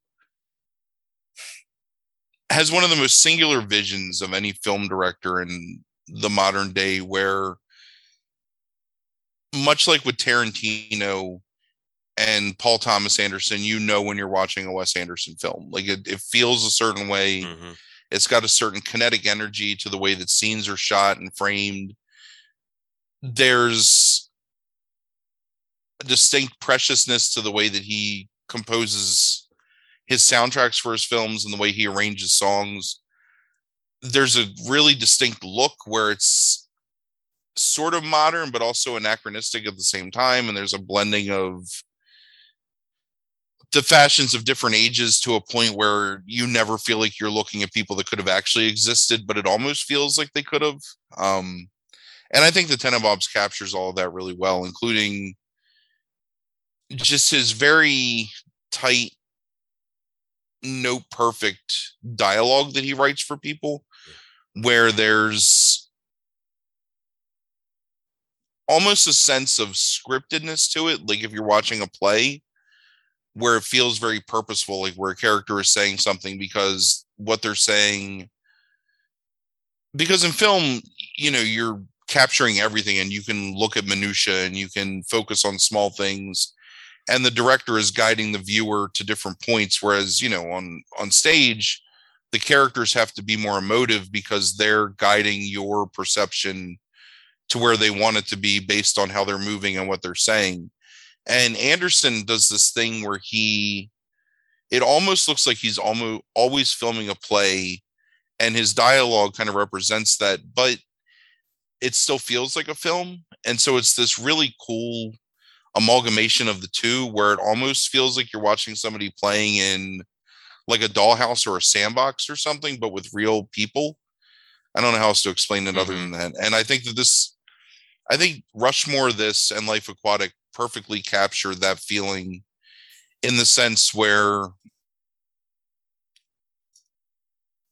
Speaker 2: has one of the most singular visions of any film director in the modern day where much like with Tarantino and Paul Thomas Anderson, you know when you're watching a Wes Anderson film. Like it, it feels a certain way. Mm-hmm. It's got a certain kinetic energy to the way that scenes are shot and framed. There's distinct preciousness to the way that he composes his soundtracks for his films and the way he arranges songs. There's a really distinct look where it's sort of modern, but also anachronistic at the same time. And there's a blending of the fashions of different ages to a point where you never feel like you're looking at people that could have actually existed, but it almost feels like they could have. Um, and I think the Tenenbaums captures all of that really well, including just his very tight, no perfect dialogue that he writes for people, where there's almost a sense of scriptedness to it. Like if you're watching a play, where it feels very purposeful, like where a character is saying something because what they're saying. Because in film, you know, you're capturing everything and you can look at minutia and you can focus on small things and the director is guiding the viewer to different points whereas you know on on stage the characters have to be more emotive because they're guiding your perception to where they want it to be based on how they're moving and what they're saying and Anderson does this thing where he, it almost looks like he's almost always filming a play, and his dialogue kind of represents that, but it still feels like a film. And so it's this really cool amalgamation of the two where it almost feels like you're watching somebody playing in like a dollhouse or a sandbox or something, but with real people. I don't know how else to explain it mm-hmm. other than that. And I think that this, I think Rushmore, this, and Life Aquatic perfectly capture that feeling in the sense where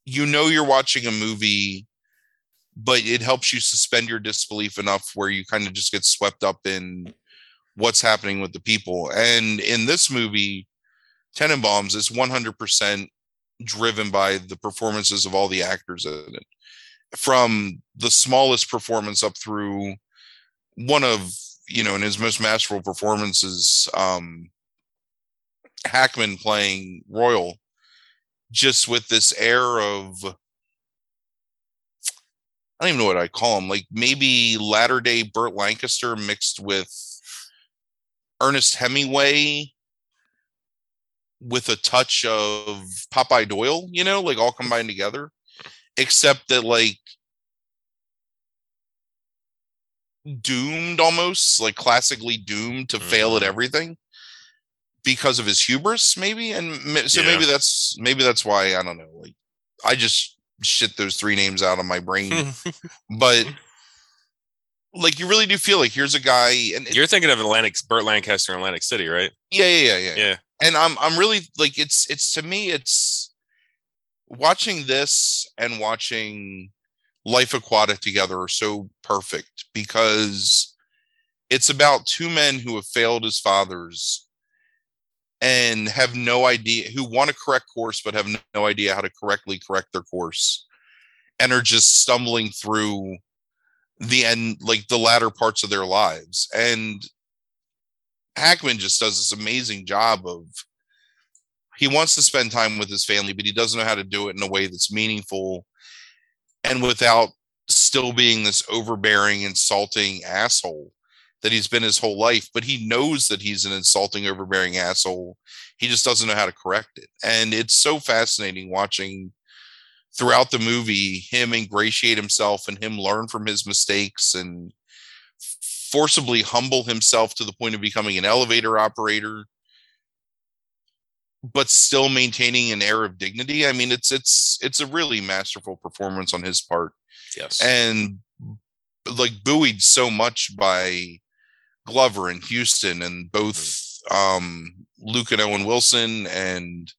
Speaker 2: you know you're watching a movie but it helps you suspend your disbelief enough where you kind of just get swept up in what's happening with the people. And in this movie tenenbaums is 100% driven by the performances of all the actors in it. From the smallest performance up through one of you know, in his most masterful performances, um, Hackman playing Royal, just with this air of I don't even know what I call him, like maybe latter day Burt Lancaster mixed with Ernest Hemingway with a touch of Popeye Doyle, you know, like all combined together. Except that like doomed almost like classically doomed to mm-hmm. fail at mm-hmm. everything because of his hubris maybe and so yeah. maybe that's maybe that's why i don't know like i just shit those three names out of my brain [laughs] but like you really do feel like here's a guy and
Speaker 1: you're thinking of atlantic burt lancaster atlantic city right?
Speaker 2: Yeah yeah yeah yeah.
Speaker 1: Yeah.
Speaker 2: And i'm i'm really like it's it's to me it's watching this and watching Life Aquatic together are so perfect because it's about two men who have failed as fathers and have no idea who want to correct course but have no idea how to correctly correct their course and are just stumbling through the end like the latter parts of their lives and hackman just does this amazing job of he wants to spend time with his family but he doesn't know how to do it in a way that's meaningful and without still being this overbearing, insulting asshole that he's been his whole life. But he knows that he's an insulting, overbearing asshole. He just doesn't know how to correct it. And it's so fascinating watching throughout the movie, him ingratiate himself and him learn from his mistakes and forcibly humble himself to the point of becoming an elevator operator but still maintaining an air of dignity. I mean, it's it's it's a really masterful performance on his part.
Speaker 1: Yes.
Speaker 2: And like buoyed so much by Glover and Huston and both mm-hmm. um Luke and Owen Wilson and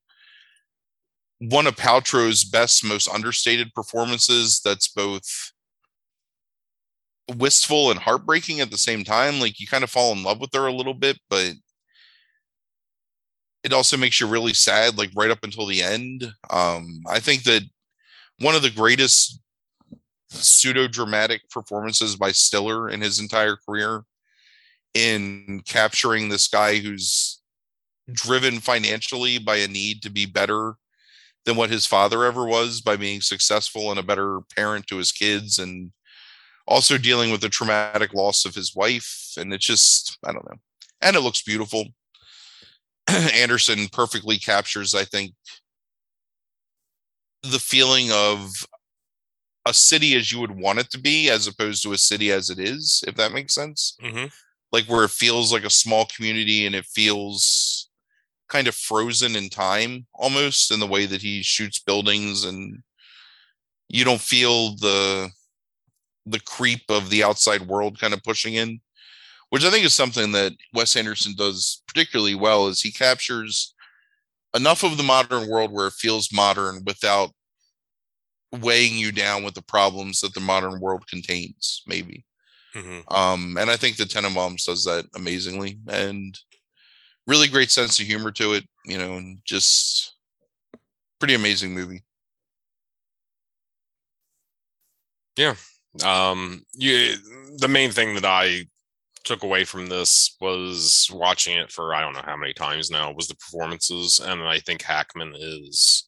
Speaker 2: one of Paltrow's best, most understated performances that's both wistful and heartbreaking at the same time. Like you kind of fall in love with her a little bit, but it also makes you really sad, like right up until the end. Um, I think that one of the greatest pseudo dramatic performances by Stiller in his entire career in capturing this guy who's driven financially by a need to be better than what his father ever was by being successful and a better parent to his kids and also dealing with the traumatic loss of his wife and it's just i don't know and it looks beautiful [clears throat] Anderson perfectly captures, I think, the feeling of a city as you would want it to be, as opposed to a city as it is, if that makes sense.
Speaker 1: Mm-hmm.
Speaker 2: Like where it feels like a small community and it feels kind of frozen in time almost in the way that he shoots buildings and you don't feel the the creep of the outside world kind of pushing in which I think is something that Wes Anderson does particularly well is he captures enough of the modern world where it feels modern without weighing you down with the problems that the modern world contains maybe mm-hmm. um, and i think the tenenbaums does that amazingly and really great sense of humor to it you know and just pretty amazing movie.
Speaker 1: Yeah. Um you the main thing that i took away from this was watching it for I don't know how many times now was the performances, and I think Hackman is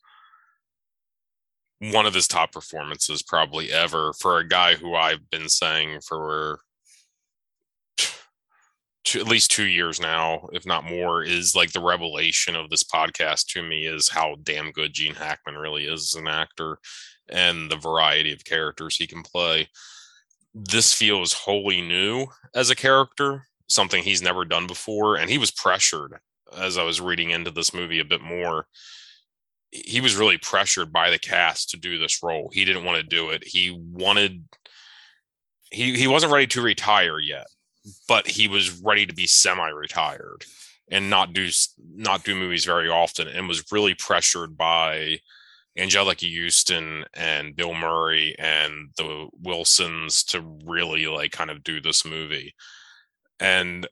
Speaker 1: one of his top performances probably ever. For a guy who I've been saying for two, at least two years now, if not more, is like the revelation of this podcast to me is how damn good Gene Hackman really is as an actor and the variety of characters he can play this feels wholly new as a character, something he's never done before. And he was pressured as I was reading into this movie a bit more. He was really pressured by the cast to do this role. He didn't want to do it. He wanted he he wasn't ready to retire yet, but he was ready to be semi-retired and not do not do movies very often and was really pressured by Anjelica Huston and Bill Murray and the Wilsons to really like kind of do this movie. And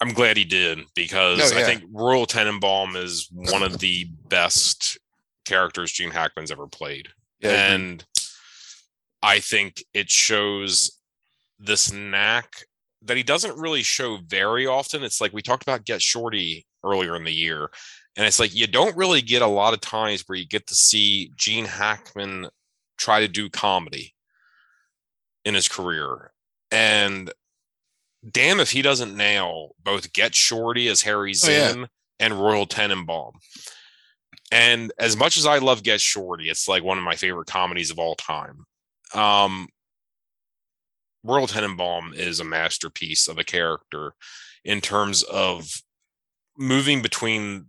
Speaker 1: I'm glad he did because oh, no, yeah. I think Royal Tenenbaum is [laughs] one of the best characters Gene Hackman's ever played. Yeah, and I think it shows this knack that he doesn't really show very often. It's like we talked about Get Shorty earlier in the year. And it's like you don't really get a lot of times where you get to see Gene Hackman try to do comedy in his career. And damn if he doesn't nail both Get Shorty as Harry Zimm oh, yeah. and Royal Tenenbaum. And as much as I love Get Shorty, it's like one of my favorite comedies of all time. Um, Royal Tenenbaum is a masterpiece of a character in terms of moving between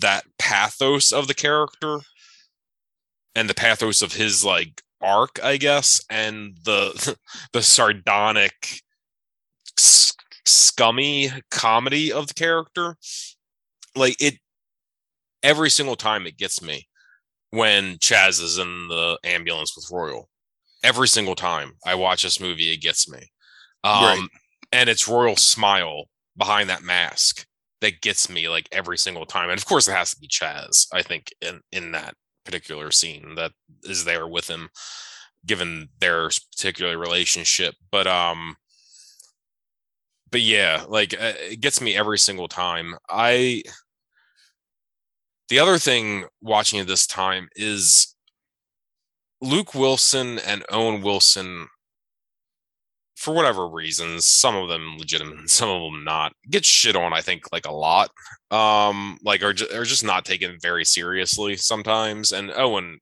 Speaker 1: that pathos of the character and the pathos of his like arc, I guess, and the [laughs] the sardonic, scummy comedy of the character. Like it, every single time it gets me when Chaz is in the ambulance with Royal. Every single time I watch this movie, it gets me. Um, right. And it's Royal smile behind that mask that gets me like every single time. And of course, it has to be Chaz. I think in in that particular scene that is there with him, given their particular relationship. But um, but yeah, like uh, it gets me every single time. I the other thing watching it this time is Luke Wilson and Owen Wilson for whatever reasons, some of them legitimate, [laughs] some of them not, get shit on. I think like a lot, um, like are, ju- are just not taken very seriously sometimes. And Owen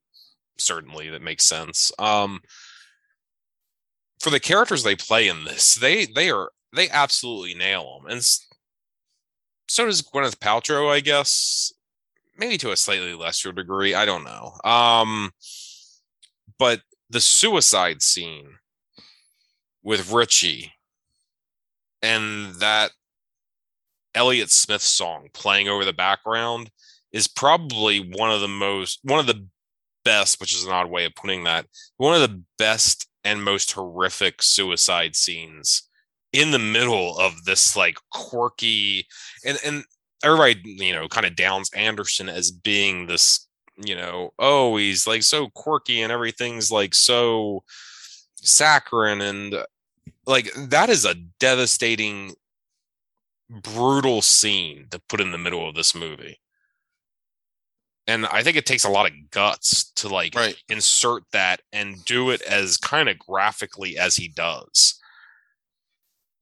Speaker 1: certainly that makes sense. Um, for the characters they play in this, they they are they absolutely nail them, and so does Gwyneth Paltrow, I guess. Maybe to a slightly lesser degree. I don't know. Um, but the suicide scene with Richie and that Elliott Smith song playing over the background is probably one of the most one of the best, which is an odd way of putting that, one of the best and most horrific suicide scenes in the middle of this like quirky and and everybody you know kind of downs Anderson as being this you know oh he's like so quirky and everything's like so saccharine and uh, like that is a devastating brutal scene to put in the middle of this movie. And i think it takes a lot of guts to like
Speaker 2: right.
Speaker 1: insert that and do it as kind of graphically as he does.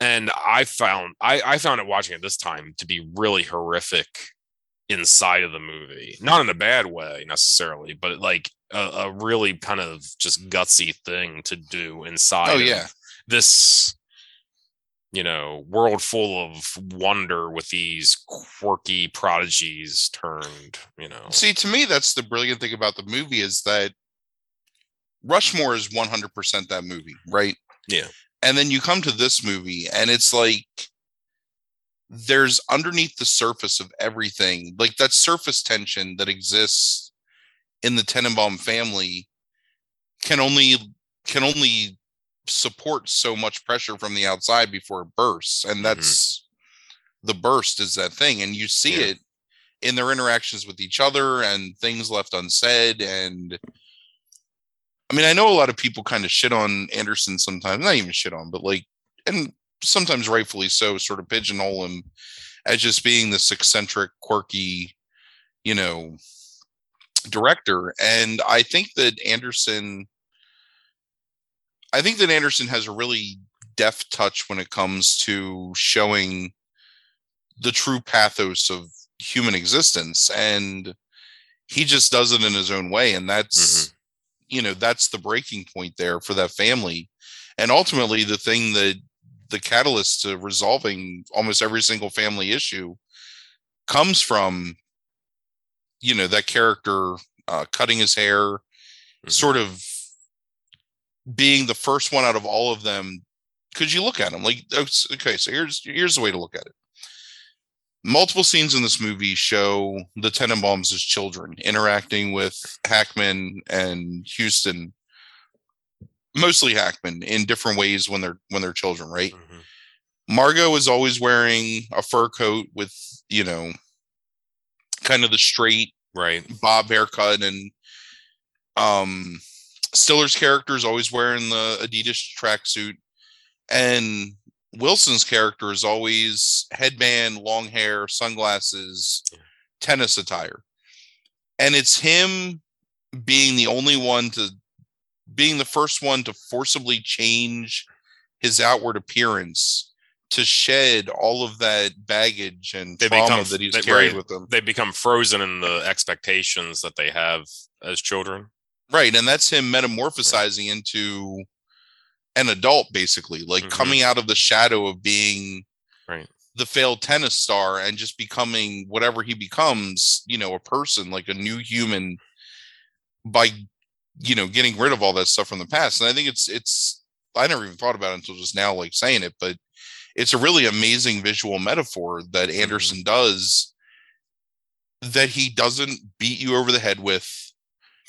Speaker 1: And i found i i found it watching it this time to be really horrific inside of the movie. Not in a bad way necessarily but like a, a really kind of just gutsy thing to do inside
Speaker 2: oh yeah.
Speaker 1: this you know world full of wonder with these quirky prodigies turned you know.
Speaker 2: See to me that's the brilliant thing about the movie is that rushmore is 100% that movie right?
Speaker 1: Yeah.
Speaker 2: And then you come to this movie and it's like there's underneath the surface of everything like that surface tension that exists in the Tenenbaum family can only can only support so much pressure from the outside before it bursts and mm-hmm. that's mm-hmm. the burst is that thing and you see yeah. it in their interactions with each other and things left unsaid and I mean, I know a lot of people kind of shit on Anderson sometimes, not even shit on, but like, and sometimes rightfully so, sort of pigeonhole him as just being this eccentric, quirky, you know, director. And I think that Anderson, I think that Anderson has a really deft touch when it comes to showing the true pathos of human existence. And he just does it in his own way. And that's, mm-hmm you know that's the breaking point there for that family and ultimately the thing that the catalyst to resolving almost every single family issue comes from you know that character uh, cutting his hair mm-hmm. sort of being the first one out of all of them. Because you look at him? Like okay so here's here's the way to look at it. Multiple scenes in this movie show the Tenenbaums as children interacting with Hackman and Huston, mostly Hackman in different ways when they're when they're children, right? Mm-hmm. Margot is always wearing a fur coat with, you know, kind of the straight
Speaker 1: right
Speaker 2: bob haircut and um Stiller's character is always wearing the Adidas tracksuit and Wilson's character is always headband, long hair, sunglasses, tennis attire. And it's him being the only one to being the first one to forcibly change his outward appearance to shed all of that baggage and they trauma become, that he's they, carried right, with them.
Speaker 1: They become frozen in the expectations that they have as children.
Speaker 2: Right. And that's him metamorphosizing right. into an adult basically like mm-hmm. coming out of the shadow of being
Speaker 1: right
Speaker 2: the failed tennis star and just becoming whatever he becomes you know a person like a new human by you know getting rid of all that stuff from the past and i think it's it's i never even thought about it until just now like saying it but it's a really amazing visual metaphor that mm-hmm. anderson does that he doesn't beat you over the head with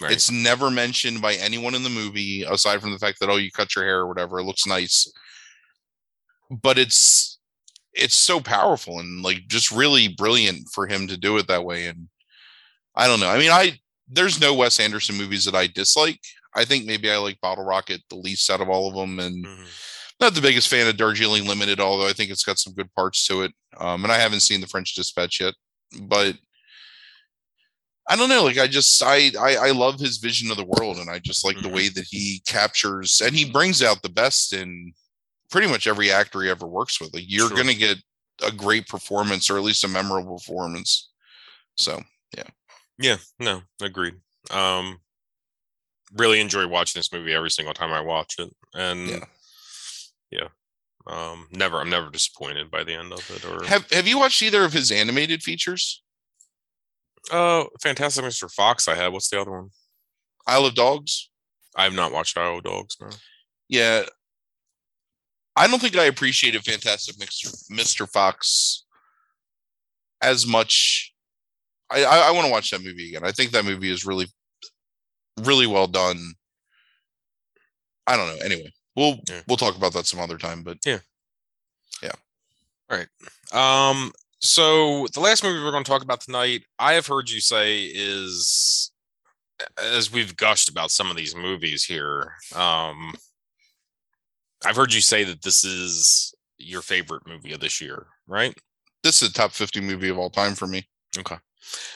Speaker 2: Right. It's never mentioned by anyone in the movie aside from the fact that oh you cut your hair or whatever it looks nice. But it's it's so powerful and like just really brilliant for him to do it that way and I don't know. I mean I there's no Wes Anderson movies that I dislike. I think maybe I like Bottle Rocket the least out of all of them and mm-hmm. not the biggest fan of Darjeeling Limited although I think it's got some good parts to it. Um and I haven't seen The French Dispatch yet, but I don't know. Like I just I, I I love his vision of the world, and I just like mm-hmm. the way that he captures and he brings out the best in pretty much every actor he ever works with. Like you're sure. gonna get a great performance, or at least a memorable performance. So yeah,
Speaker 1: no, agreed. Um, really enjoy watching this movie every single time I watch it, and
Speaker 2: Yeah.
Speaker 1: yeah, um, never I'm never disappointed by the end of it. Or
Speaker 2: Have Have you watched either of his animated features?
Speaker 1: oh, Fantastic Mr. Fox, I had. What's the other one?
Speaker 2: Isle of Dogs.
Speaker 1: I have not watched Isle of Dogs. No.
Speaker 2: Yeah. I don't think I appreciated Fantastic Mr. Mr. Fox as much. I, I, I want to watch that movie again. I think that movie is really, really well done. I don't know. Anyway, we'll
Speaker 1: Yeah.
Speaker 2: we'll talk about that some other time. But yeah, yeah. All right.
Speaker 1: Um, so the last movie we're going to talk about tonight, I have heard you say is as we've gushed about some of these movies here. Um, I've heard you say that this is your favorite movie of this year, right?
Speaker 2: this is a top fifty movie of all time for me.
Speaker 1: Okay.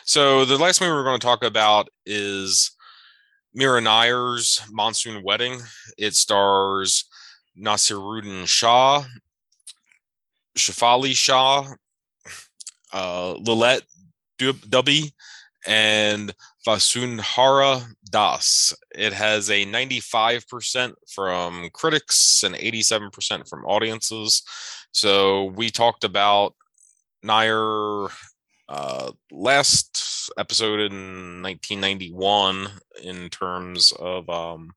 Speaker 1: So the last movie we're going to talk about is Mira Nair's Monsoon Wedding. It stars Nasiruddin Shah, Shefali Shah, uh, Lillete Dubey, and Vasundhara Das. It has a 95% from critics and 87% from audiences. So we talked about Nair uh, last episode in 1991 in terms of um,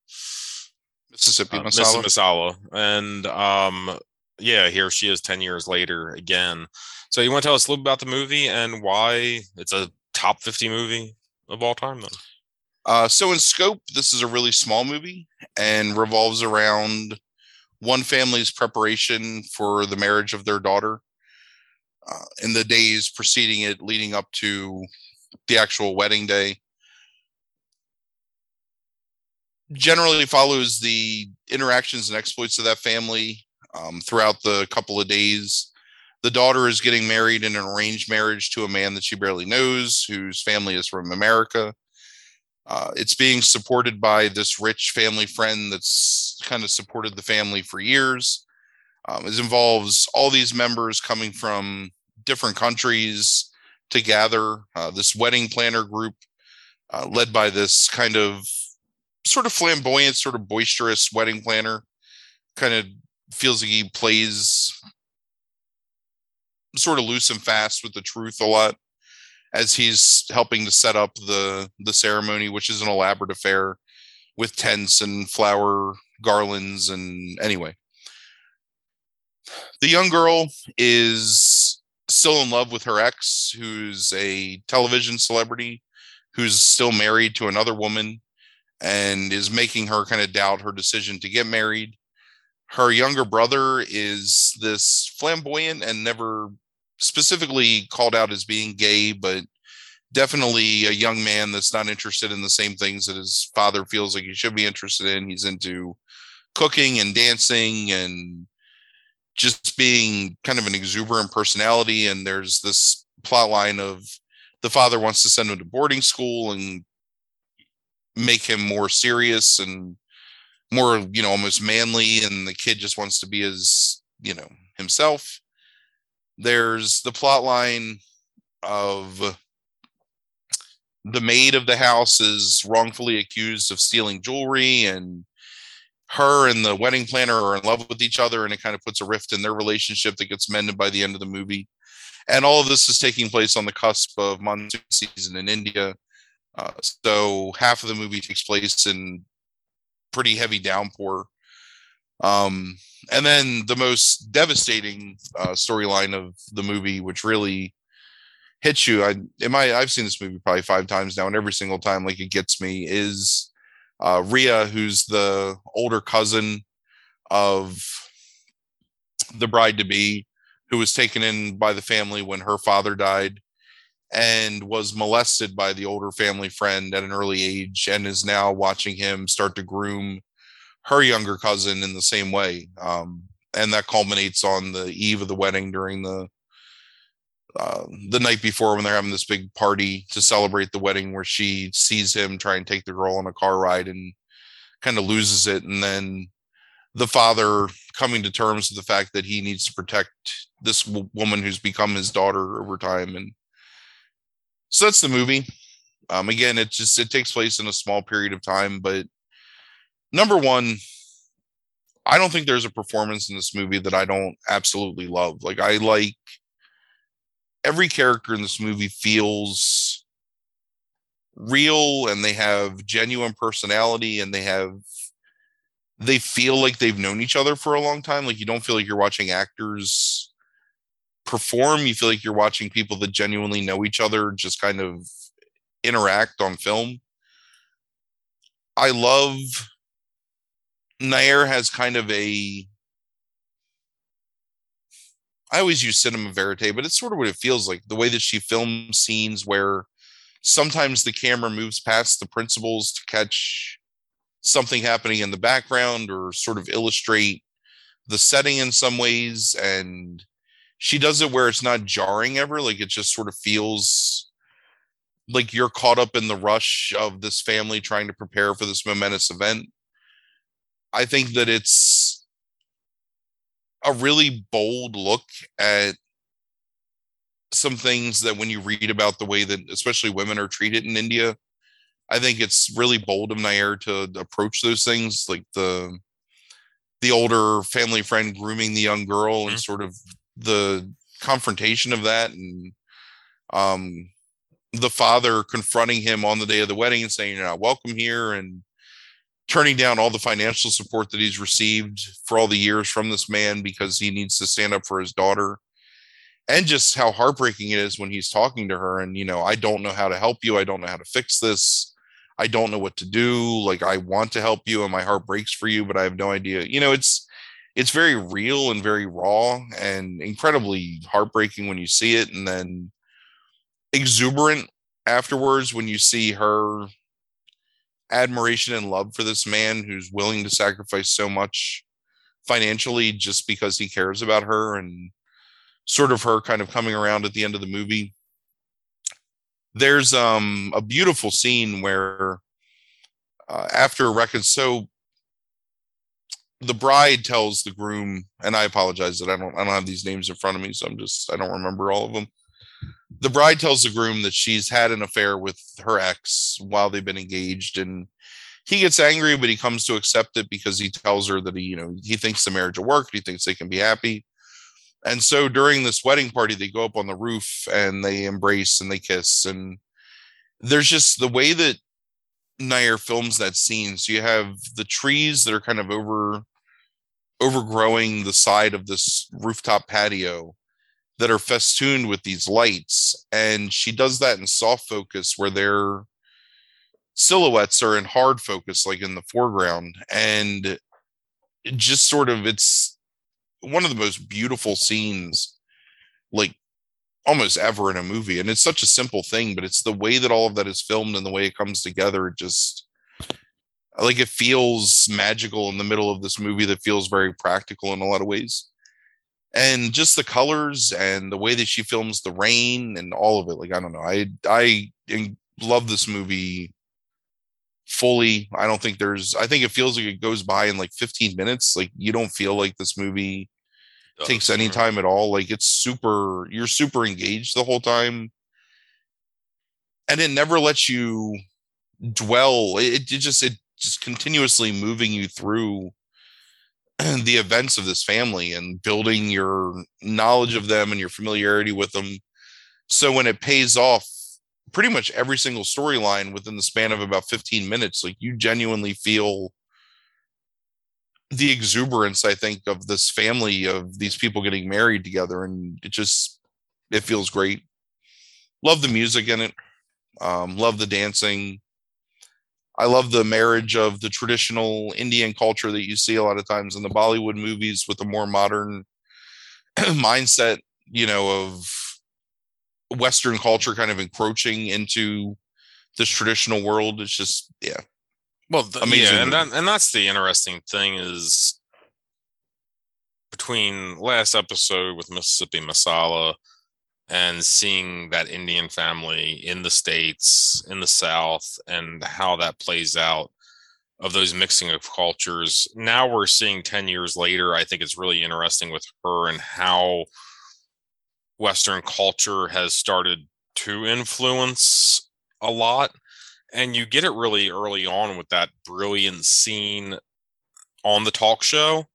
Speaker 2: Mississippi
Speaker 1: uh,
Speaker 2: Masala.
Speaker 1: Masala. And um, yeah, here she is 10 years later again. So you want to tell us a little about the movie and why it's a top 50 movie of all time then?
Speaker 2: Uh, so in scope, this is a really small movie and revolves around one family's preparation for the marriage of their daughter. Uh, in the days preceding it, leading up to the actual wedding day, generally follows the interactions and exploits of that family um, throughout the couple of days. The daughter is getting married in an arranged marriage to a man that she barely knows, whose family is from America. Uh, it's being supported by this rich family friend that's kind of supported the family for years. Um, it involves all these members coming from different countries to gather. Uh, this wedding planner group, uh, led by this kind of sort of flamboyant, sort of boisterous wedding planner, kind of feels like he plays sort of loose and fast with the truth a lot as he's helping to set up the the ceremony, which is an elaborate affair with tents and flower garlands. And anyway, the young girl is still in love with her ex, who's a television celebrity, who's still married to another woman, and is making her kind of doubt her decision to get married. Her younger brother is this flamboyant and never specifically called out as being gay, but definitely a young man that's not interested in the same things that his father feels like he should be interested in. He's into cooking and dancing and just being kind of an exuberant personality. And there's this plot line of the father wants to send him to boarding school and make him more serious and more, you know, almost manly. And the kid just wants to be as, you know, himself there's the plot line of the maid of the house is wrongfully accused of stealing jewelry and her and the wedding planner are in love with each other and it kind of puts a rift in their relationship that gets mended by the end of the movie and all of this is taking place on the cusp of monsoon season in india uh, so half of the movie takes place in pretty heavy downpour um, and then the most devastating uh, storyline of the movie, which really hits you. I am I I've seen this movie probably five times now, and every single time, like it gets me, is uh, Ria, who's the older cousin of the bride to be, who was taken in by the family when her father died, and was molested by the older family friend at an early age, and is now watching him start to groom her younger cousin in the same way. Um, and that culminates on the eve of the wedding during the uh, the night before when they're having this big party to celebrate the wedding where she sees him try and take the girl on a car ride and kind of loses it. And then the father coming to terms with the fact that he needs to protect this w- woman who's become his daughter over time. And so that's the movie. Um, again it just it takes place in a small period of time but number one, I don't think there's a performance in this movie that I don't absolutely love. Like I like every character in this movie feels real and they have genuine personality and they have they feel like they've known each other for a long time. Like you don't feel like you're watching actors perform. You feel like you're watching people that genuinely know each other just kind of interact on film. I love Nair has kind of a I always use cinema verite, but it's sort of what it feels like. The way that she films scenes where sometimes the camera moves past the principals to catch something happening in the background or sort of illustrate the setting in some ways. And she does it where it's not jarring ever. Like it just sort of feels like you're caught up in the rush of this family trying to prepare for this momentous event. I think that it's a really bold look at some things that when you read about the way that especially women are treated in India, I think it's really bold of Nair to approach those things like the the older family friend grooming the young girl mm-hmm. and sort of the confrontation of that and um the father confronting him on the day of the wedding and saying you're not welcome here and turning down all the financial support that he's received for all the years from this man because he needs to stand up for his daughter. And just how heartbreaking it is when he's talking to her and you know i don't know how to help you. I don't know how to fix this. I don't know what to do. Like i want to help you and my heart breaks for you but i have no idea. You know it's it's very real and very raw and incredibly heartbreaking when you see it. And then exuberant afterwards when you see her admiration and love for this man who's willing to sacrifice so much financially just because he cares about her and sort of her kind of coming around at the end of the movie. There's um a beautiful scene where uh, after record so the bride tells the groom and i apologize that i don't i don't have these names in front of me so i'm just i don't remember all of them the bride tells the groom that she's had an affair with her ex while they've been engaged and he gets angry but he comes to accept it because he tells her that he you know he thinks the marriage will work he thinks they can be happy. And so during this wedding party they go up on the roof and they embrace and they kiss and there's just the way that Nair films that scene. So you have the trees that are kind of over overgrowing the side of this rooftop patio that are festooned with these lights and she does that in soft focus where their silhouettes are in hard focus like in the foreground and it just sort of it's one of the most beautiful scenes like almost ever in a movie and it's such a simple thing but it's the way that all of that is filmed and the way it comes together it just like it feels magical in the middle of this movie that feels very practical in a lot of ways and just the colors and the way that she films the rain and all of it like i don't know i i love this movie fully. I don't think there's i think it feels like it goes by in like 15 minutes. Like you don't feel like this movie takes any time at all. Like it's super you're super engaged the whole time. And it never lets you dwell. It, it just it just continuously moving you through [clears throat] the events of this family and building your knowledge of them and your familiarity with them. So when it pays off, pretty much every single storyline within the span of about 15 minutes, like you genuinely feel the exuberance, I think, of this family of these people getting married together. And it just, it feels great. Love the music in it. Um, love the dancing. I love the marriage of the traditional Indian culture that you see a lot of times in the Bollywood movies with the more modern [clears throat] mindset, you know, of Western culture kind of encroaching into this traditional world. It's just, yeah.
Speaker 1: Well, the, amazing. Yeah, and that, and that's the interesting thing is between last episode with Mississippi Masala and seeing that Indian family in the States, in the South, and how that plays out of those mixing of cultures. Now we're seeing 10 years later, I think it's really interesting with her and how Western culture has started to influence a lot. and you get it really early on with that brilliant scene on the talk show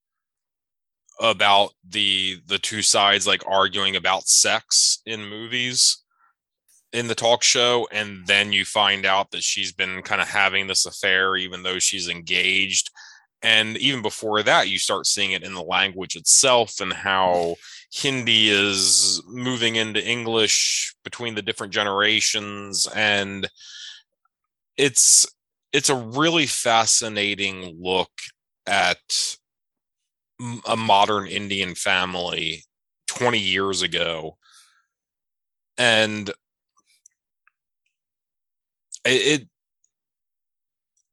Speaker 1: about the the two sides like arguing about sex in movies in the talk show and then you find out that she's been kind of having this affair even though she's engaged. And even before that you start seeing it in the language itself and how hindi is moving into english between the different generations and it's it's a really fascinating look at a modern indian family 20 years ago and it, it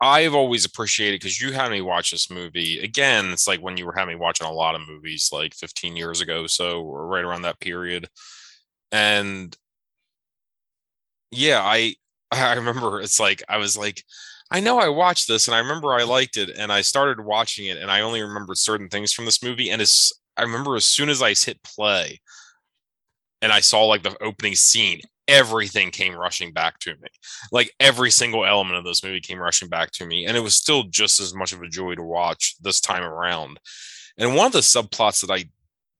Speaker 1: I've always appreciated because you had me watch this movie again. It's like when you were having me watching a lot of movies like 15 years ago, so or right around that period. And yeah, I [laughs] I remember it's like I was like, I know I watched this and I remember I liked it, and I started watching it, and I only remembered certain things from this movie. And as I remember, as soon as I hit play, and I saw like the opening scene, everything came rushing back to me. Like every single element of this movie came rushing back to me. And it was still just as much of a joy to watch this time around. And one of the subplots that I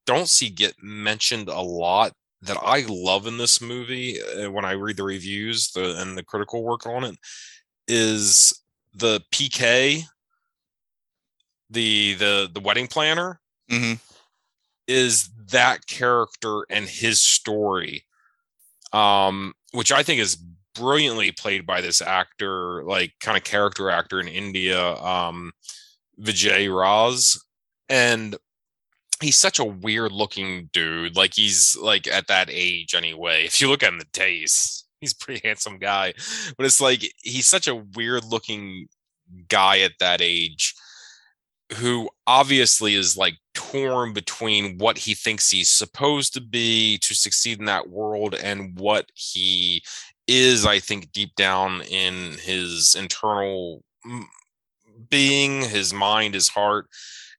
Speaker 1: don't see get mentioned a lot that I love in this movie uh, when I read the reviews the, and the critical work on it is the PK, the the the wedding planner,
Speaker 2: mm-hmm.
Speaker 1: is that character and his story um, which I think is brilliantly played by this actor, like kind of character actor in India, um, Vijay Raaz, and he's such a weird looking dude. Like he's like at that age anyway. If you look at him the days, he's pretty [laughs] handsome guy, but it's like he's such a weird looking guy at that age who obviously is like torn between what he thinks he's supposed to be to succeed in that world and what he is i think deep down in his internal being his mind his heart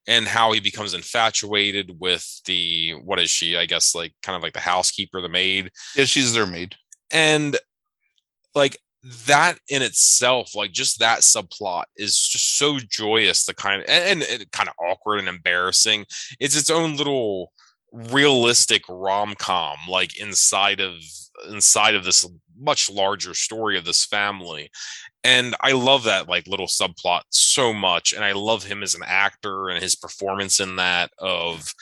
Speaker 1: and how he becomes infatuated with the what is she i guess like kind of like the housekeeper the maid.
Speaker 2: Yeah she's their maid
Speaker 1: and like that in itself, like just that subplot is just so joyous, the kind of and, and kind of awkward and embarrassing. It's its own little realistic rom-com like inside of inside of this much larger story of this family and i love that like little subplot so much and i love him as an actor and his performance in that of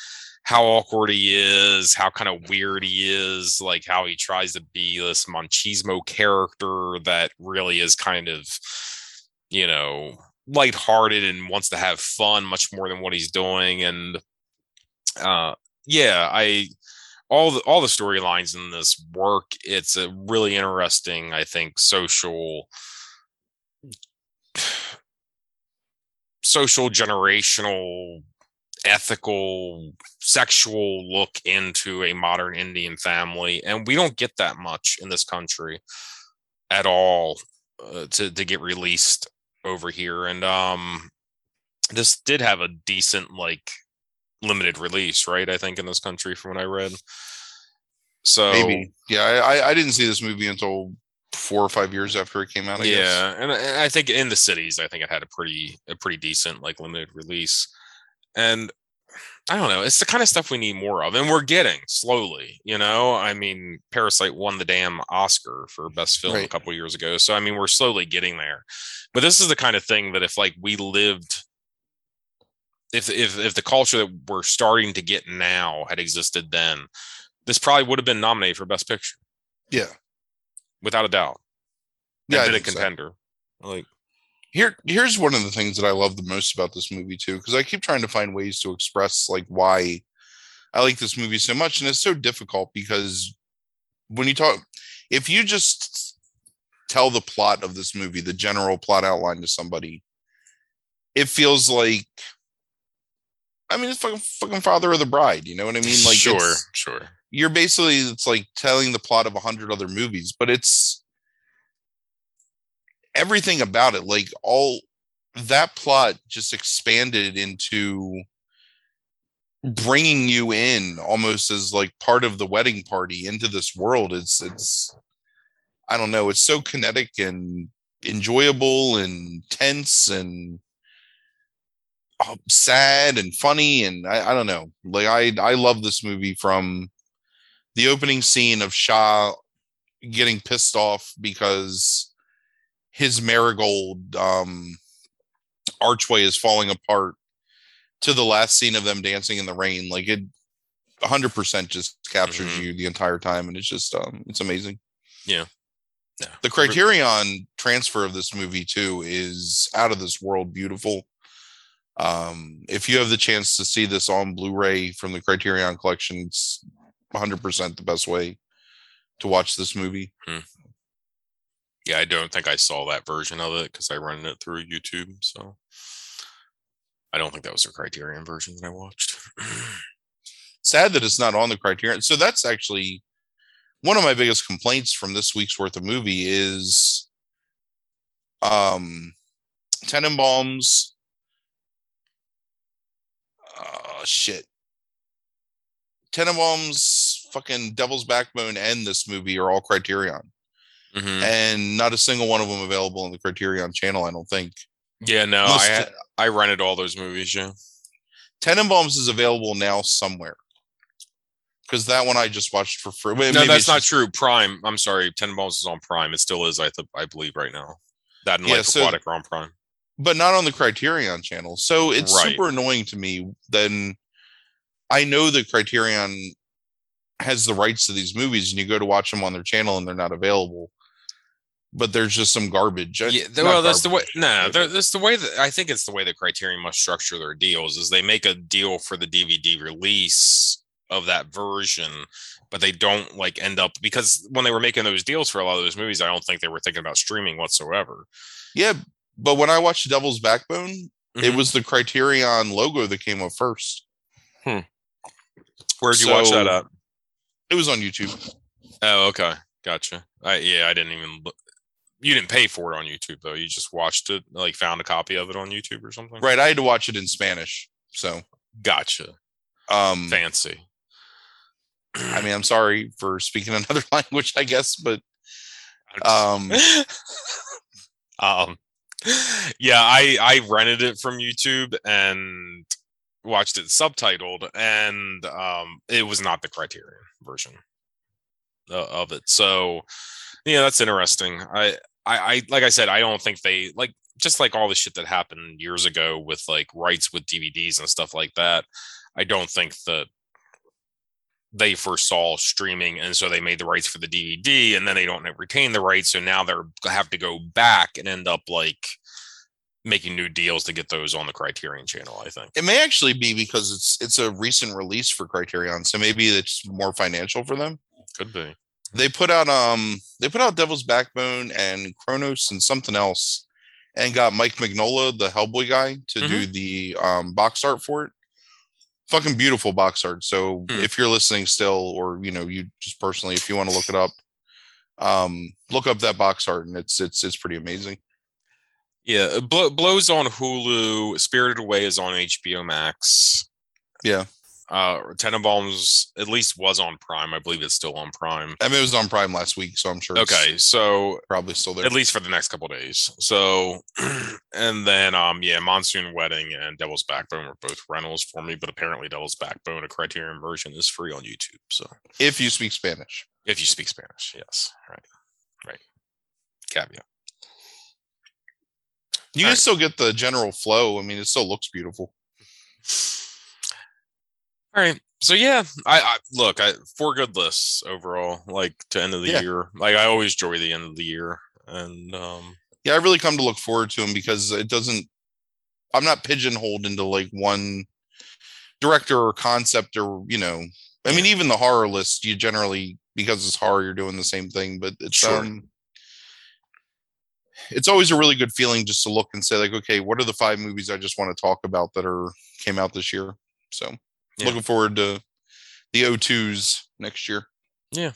Speaker 1: how awkward he is, how kind of weird he is, like how he tries to be this machismo character that really is kind of, you know, lighthearted and wants to have fun much more than what he's doing. And uh yeah, I all the all the storylines in this work. It's a really interesting, I think, social [sighs] social generational ethical sexual look into a modern Indian family, and we don't get that much in this country at all uh, to to get released over here. And um, this did have a decent like limited release, right? I think in this country, from what I read. So
Speaker 2: maybe, yeah, I I didn't see this movie until four or five years after it came out. I
Speaker 1: yeah, and, and I think in the cities, I think it had a pretty a pretty decent like limited release. And I don't know. It's the kind of stuff we need more of, and we're getting slowly. You know, I mean, Parasite won the damn Oscar for best film right. a couple years ago, so I mean, we're slowly getting there. But this is the kind of thing that if like we lived, if if if the culture that we're starting to get now had existed then, this probably would have been nominated for best picture.
Speaker 2: Yeah,
Speaker 1: without a doubt.
Speaker 2: Yeah,
Speaker 1: been a contender. So. Like
Speaker 2: here here's one of the things that I love the most about this movie too, because I keep trying to find ways to express like why I like this movie so much, and it's so difficult because when you talk, if you just tell the plot of this movie, the general plot outline to somebody, it feels like I mean, it's fucking, fucking father of the bride. You know what I mean? Like,
Speaker 1: sure, sure.
Speaker 2: You're basically it's like telling the plot of a hundred other movies, but it's everything about it, like all that plot just expanded into bringing you in almost as like part of the wedding party into this world. It's it's i don't know it's so kinetic and enjoyable and tense and uh, sad and funny and I, I don't know. Like I I love this movie from the opening scene of Shah getting pissed off because his marigold um archway is falling apart to the last scene of them dancing in the rain like it 100% just captures
Speaker 1: Mhm.
Speaker 2: you the entire time and it's just um it's amazing
Speaker 1: Yeah. Yeah.
Speaker 2: the criterion transfer of this movie too is out of this world beautiful um if you have the chance to see this on blu-ray from the criterion collection it's 100% the best way to watch this movie
Speaker 1: Yeah, I don't think I saw that version of it because I run it through YouTube. So I don't think that was the Criterion version that I watched. [clears throat]
Speaker 2: sad that it's not on the criterion so that's actually one of my biggest complaints from this week's worth of movie is um tenenbaums uh shit tenenbaums fucking devil's backbone and this movie are all criterion
Speaker 1: Mhm.
Speaker 2: and not a single one of them available on the criterion channel i don't think
Speaker 1: Yeah, no, I
Speaker 2: Most-
Speaker 1: had, I rented all those movies. Yeah.
Speaker 2: tenenbaums is available now somewhere because that one i just watched for free
Speaker 1: no, that's not
Speaker 2: just-
Speaker 1: true. Prime. I'm sorry. Tenenbaums is on Prime. It still is. I th- I believe right now. That and
Speaker 2: Yeah,
Speaker 1: Life
Speaker 2: so-
Speaker 1: Aquatic are on Prime.
Speaker 2: but not on the Criterion channel. So it's
Speaker 1: Right.
Speaker 2: super annoying to me. Then I know the Criterion has the rights to these movies, and you go to watch them on their channel, and they're not available. But there's just some garbage.
Speaker 1: Yeah,
Speaker 2: not
Speaker 1: th- well, that's the way. No, nah, that's the way that I think it's the way that Criterion must structure their deals. Is they make a deal for the DVD release of that version, but they don't like end up because when they were making those deals for a lot of those movies, I don't think they were thinking about streaming whatsoever.
Speaker 2: yeah. But when I watched Devil's Backbone, it
Speaker 1: Mhm.
Speaker 2: was the Criterion logo that came up first.
Speaker 1: Where'd you watch that
Speaker 2: so-
Speaker 1: at?
Speaker 2: It was on YouTube.
Speaker 1: Oh, okay, gotcha. I yeah, I didn't even. Look. You didn't pay for it on YouTube though. You just watched it, like found a copy of it on YouTube or something.
Speaker 2: Right. I had to watch it in Spanish. So
Speaker 1: Gotcha.
Speaker 2: um
Speaker 1: Fancy.
Speaker 2: I mean I'm sorry for speaking [laughs] another language, I guess, but um [laughs]
Speaker 1: um yeah i i rented it from youtube and watched it subtitled and um it was not the criterion version of it so yeah that's interesting. I, I i like i said i don't think they like just like all the shit that happened years ago with like rights with dvds and stuff like that i don't think that they foresaw streaming and so they made the rights for the dvd and then they don't retain the rights so now they're gonna have to go back and end up like making new deals to get those on the criterion channel i think.
Speaker 2: It may actually be because it's it's a recent release for Criterion, so maybe it's more financial for them.
Speaker 1: could be
Speaker 2: They put out um they put out Devil's Backbone and Cronos and something else, and got Mike Mignola, the Hellboy guy, to do the um box art for it. Fucking beautiful box art. So
Speaker 1: Hmm.
Speaker 2: if you're listening still, or you know, you just personally, if you want to look it up, um, look up that box art, and it's it's it's pretty amazing.
Speaker 1: yeah Blo- blows on hulu spirited away is on hbo max
Speaker 2: Yeah,
Speaker 1: uh tenenbaums at least was on prime i believe it's still on prime
Speaker 2: I mean it was on Prime last week, so I'm sure. it's
Speaker 1: okay so
Speaker 2: probably still there.
Speaker 1: at least for the next couple days. So, [clears throat] and then um yeah, Monsoon Wedding and Devil's Backbone were both rentals for me, but apparently Devil's Backbone, a Criterion version, is free on YouTube. So
Speaker 2: if you speak Spanish.
Speaker 1: if you speak Spanish, yes, right, right. Caveat.
Speaker 2: You
Speaker 1: All
Speaker 2: can
Speaker 1: right.
Speaker 2: still get the general flow. I mean, it still looks beautiful. [sighs] [laughs]
Speaker 1: All right. So yeah, I, I look I four good lists overall. Like to end of the
Speaker 2: Yeah.
Speaker 1: year, like I always enjoy the end of the year, and um
Speaker 2: Yeah, I really come to look forward to them because it doesn't. I'm not pigeonholed into like one director or concept or you know. I mean, even the horror list, you generally because it's horror, you're doing the same thing. But it's
Speaker 1: Sure.
Speaker 2: um, it's always a really good feeling just to look and say like, okay, what are the five movies I just want to talk about that are came out this year? So
Speaker 1: Yeah.
Speaker 2: looking forward to the O2s next year.
Speaker 1: yeah,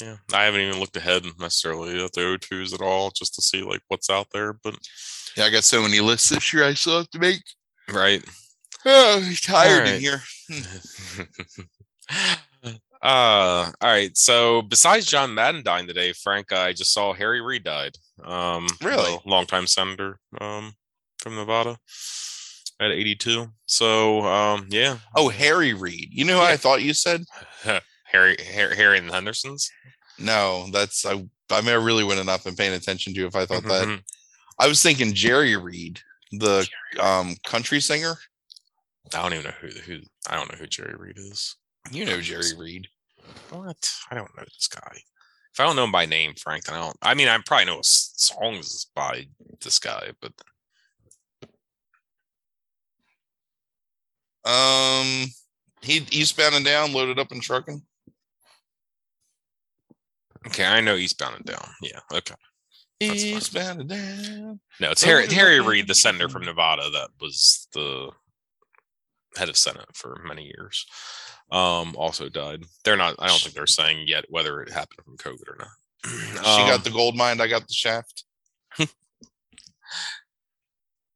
Speaker 1: Yeah. I haven't even looked ahead necessarily at the O2s at all, just to see like what's out there. But
Speaker 2: Yeah, I got so many lists this year I still have to make.
Speaker 1: right.
Speaker 2: Oh, I'm tired in here. [laughs]
Speaker 1: Uh, all right. So besides John Madden dying today, Frank, I just saw Harry Reid died. Um,
Speaker 2: Really?
Speaker 1: the longtime senator um from Nevada at 82. So um, yeah,
Speaker 2: Oh, Harry Reid. You know who I thought you said? [laughs]
Speaker 1: Harry Harry, Harry and the Hendersons.
Speaker 2: No, that's I. I mean, I really would have not been paying attention to if I thought that.
Speaker 1: Mhm.
Speaker 2: I was thinking Jerry Reed, the um country singer.
Speaker 1: I don't even know who who I don't know who Jerry Reed is.
Speaker 2: You know Jerry Reed.
Speaker 1: What? I don't know this guy. If I don't know him by name, Frank, then I don't. I mean, I probably know his songs by this guy, but
Speaker 2: Um, he eastbound and down, loaded up and trucking.
Speaker 1: okay, I know Eastbound and Down. Yeah, okay. That's.
Speaker 2: Eastbound and down.
Speaker 1: No, it's Harry Harry Reid, the senator from. Nevada, that was the head of Senate for many years. Um, also died. They're not. I don't think they're saying yet whether it happened from COVID or not. [clears throat]
Speaker 2: She
Speaker 1: Um,
Speaker 2: got the gold mine. I got the shaft. [laughs]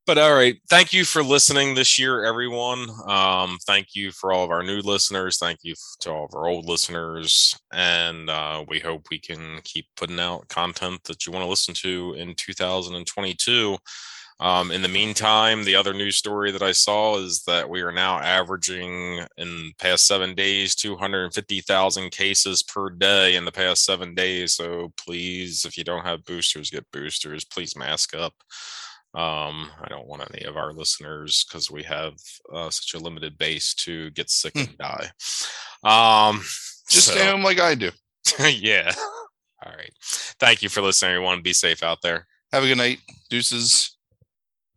Speaker 1: But all right, thank you for listening this year, everyone. Um, thank you for all of our new listeners. Thank you to all of our old listeners, and uh, we hope we can keep putting out content that you want to listen to in 2022. Um, in the meantime, the other news story that I saw is that we are now averaging in the past seven days 250,000 cases per day in the past seven days. So please, if you don't have boosters, get boosters. Please mask up. Um, I don't want any of our listeners because we have uh, such a limited base to get sick and die. Um,
Speaker 2: Just
Speaker 1: so-
Speaker 2: stay home like I do. [laughs]
Speaker 1: yeah. All right. Thank you for listening, everyone. Be safe out there.
Speaker 2: Have a good night. Deuces.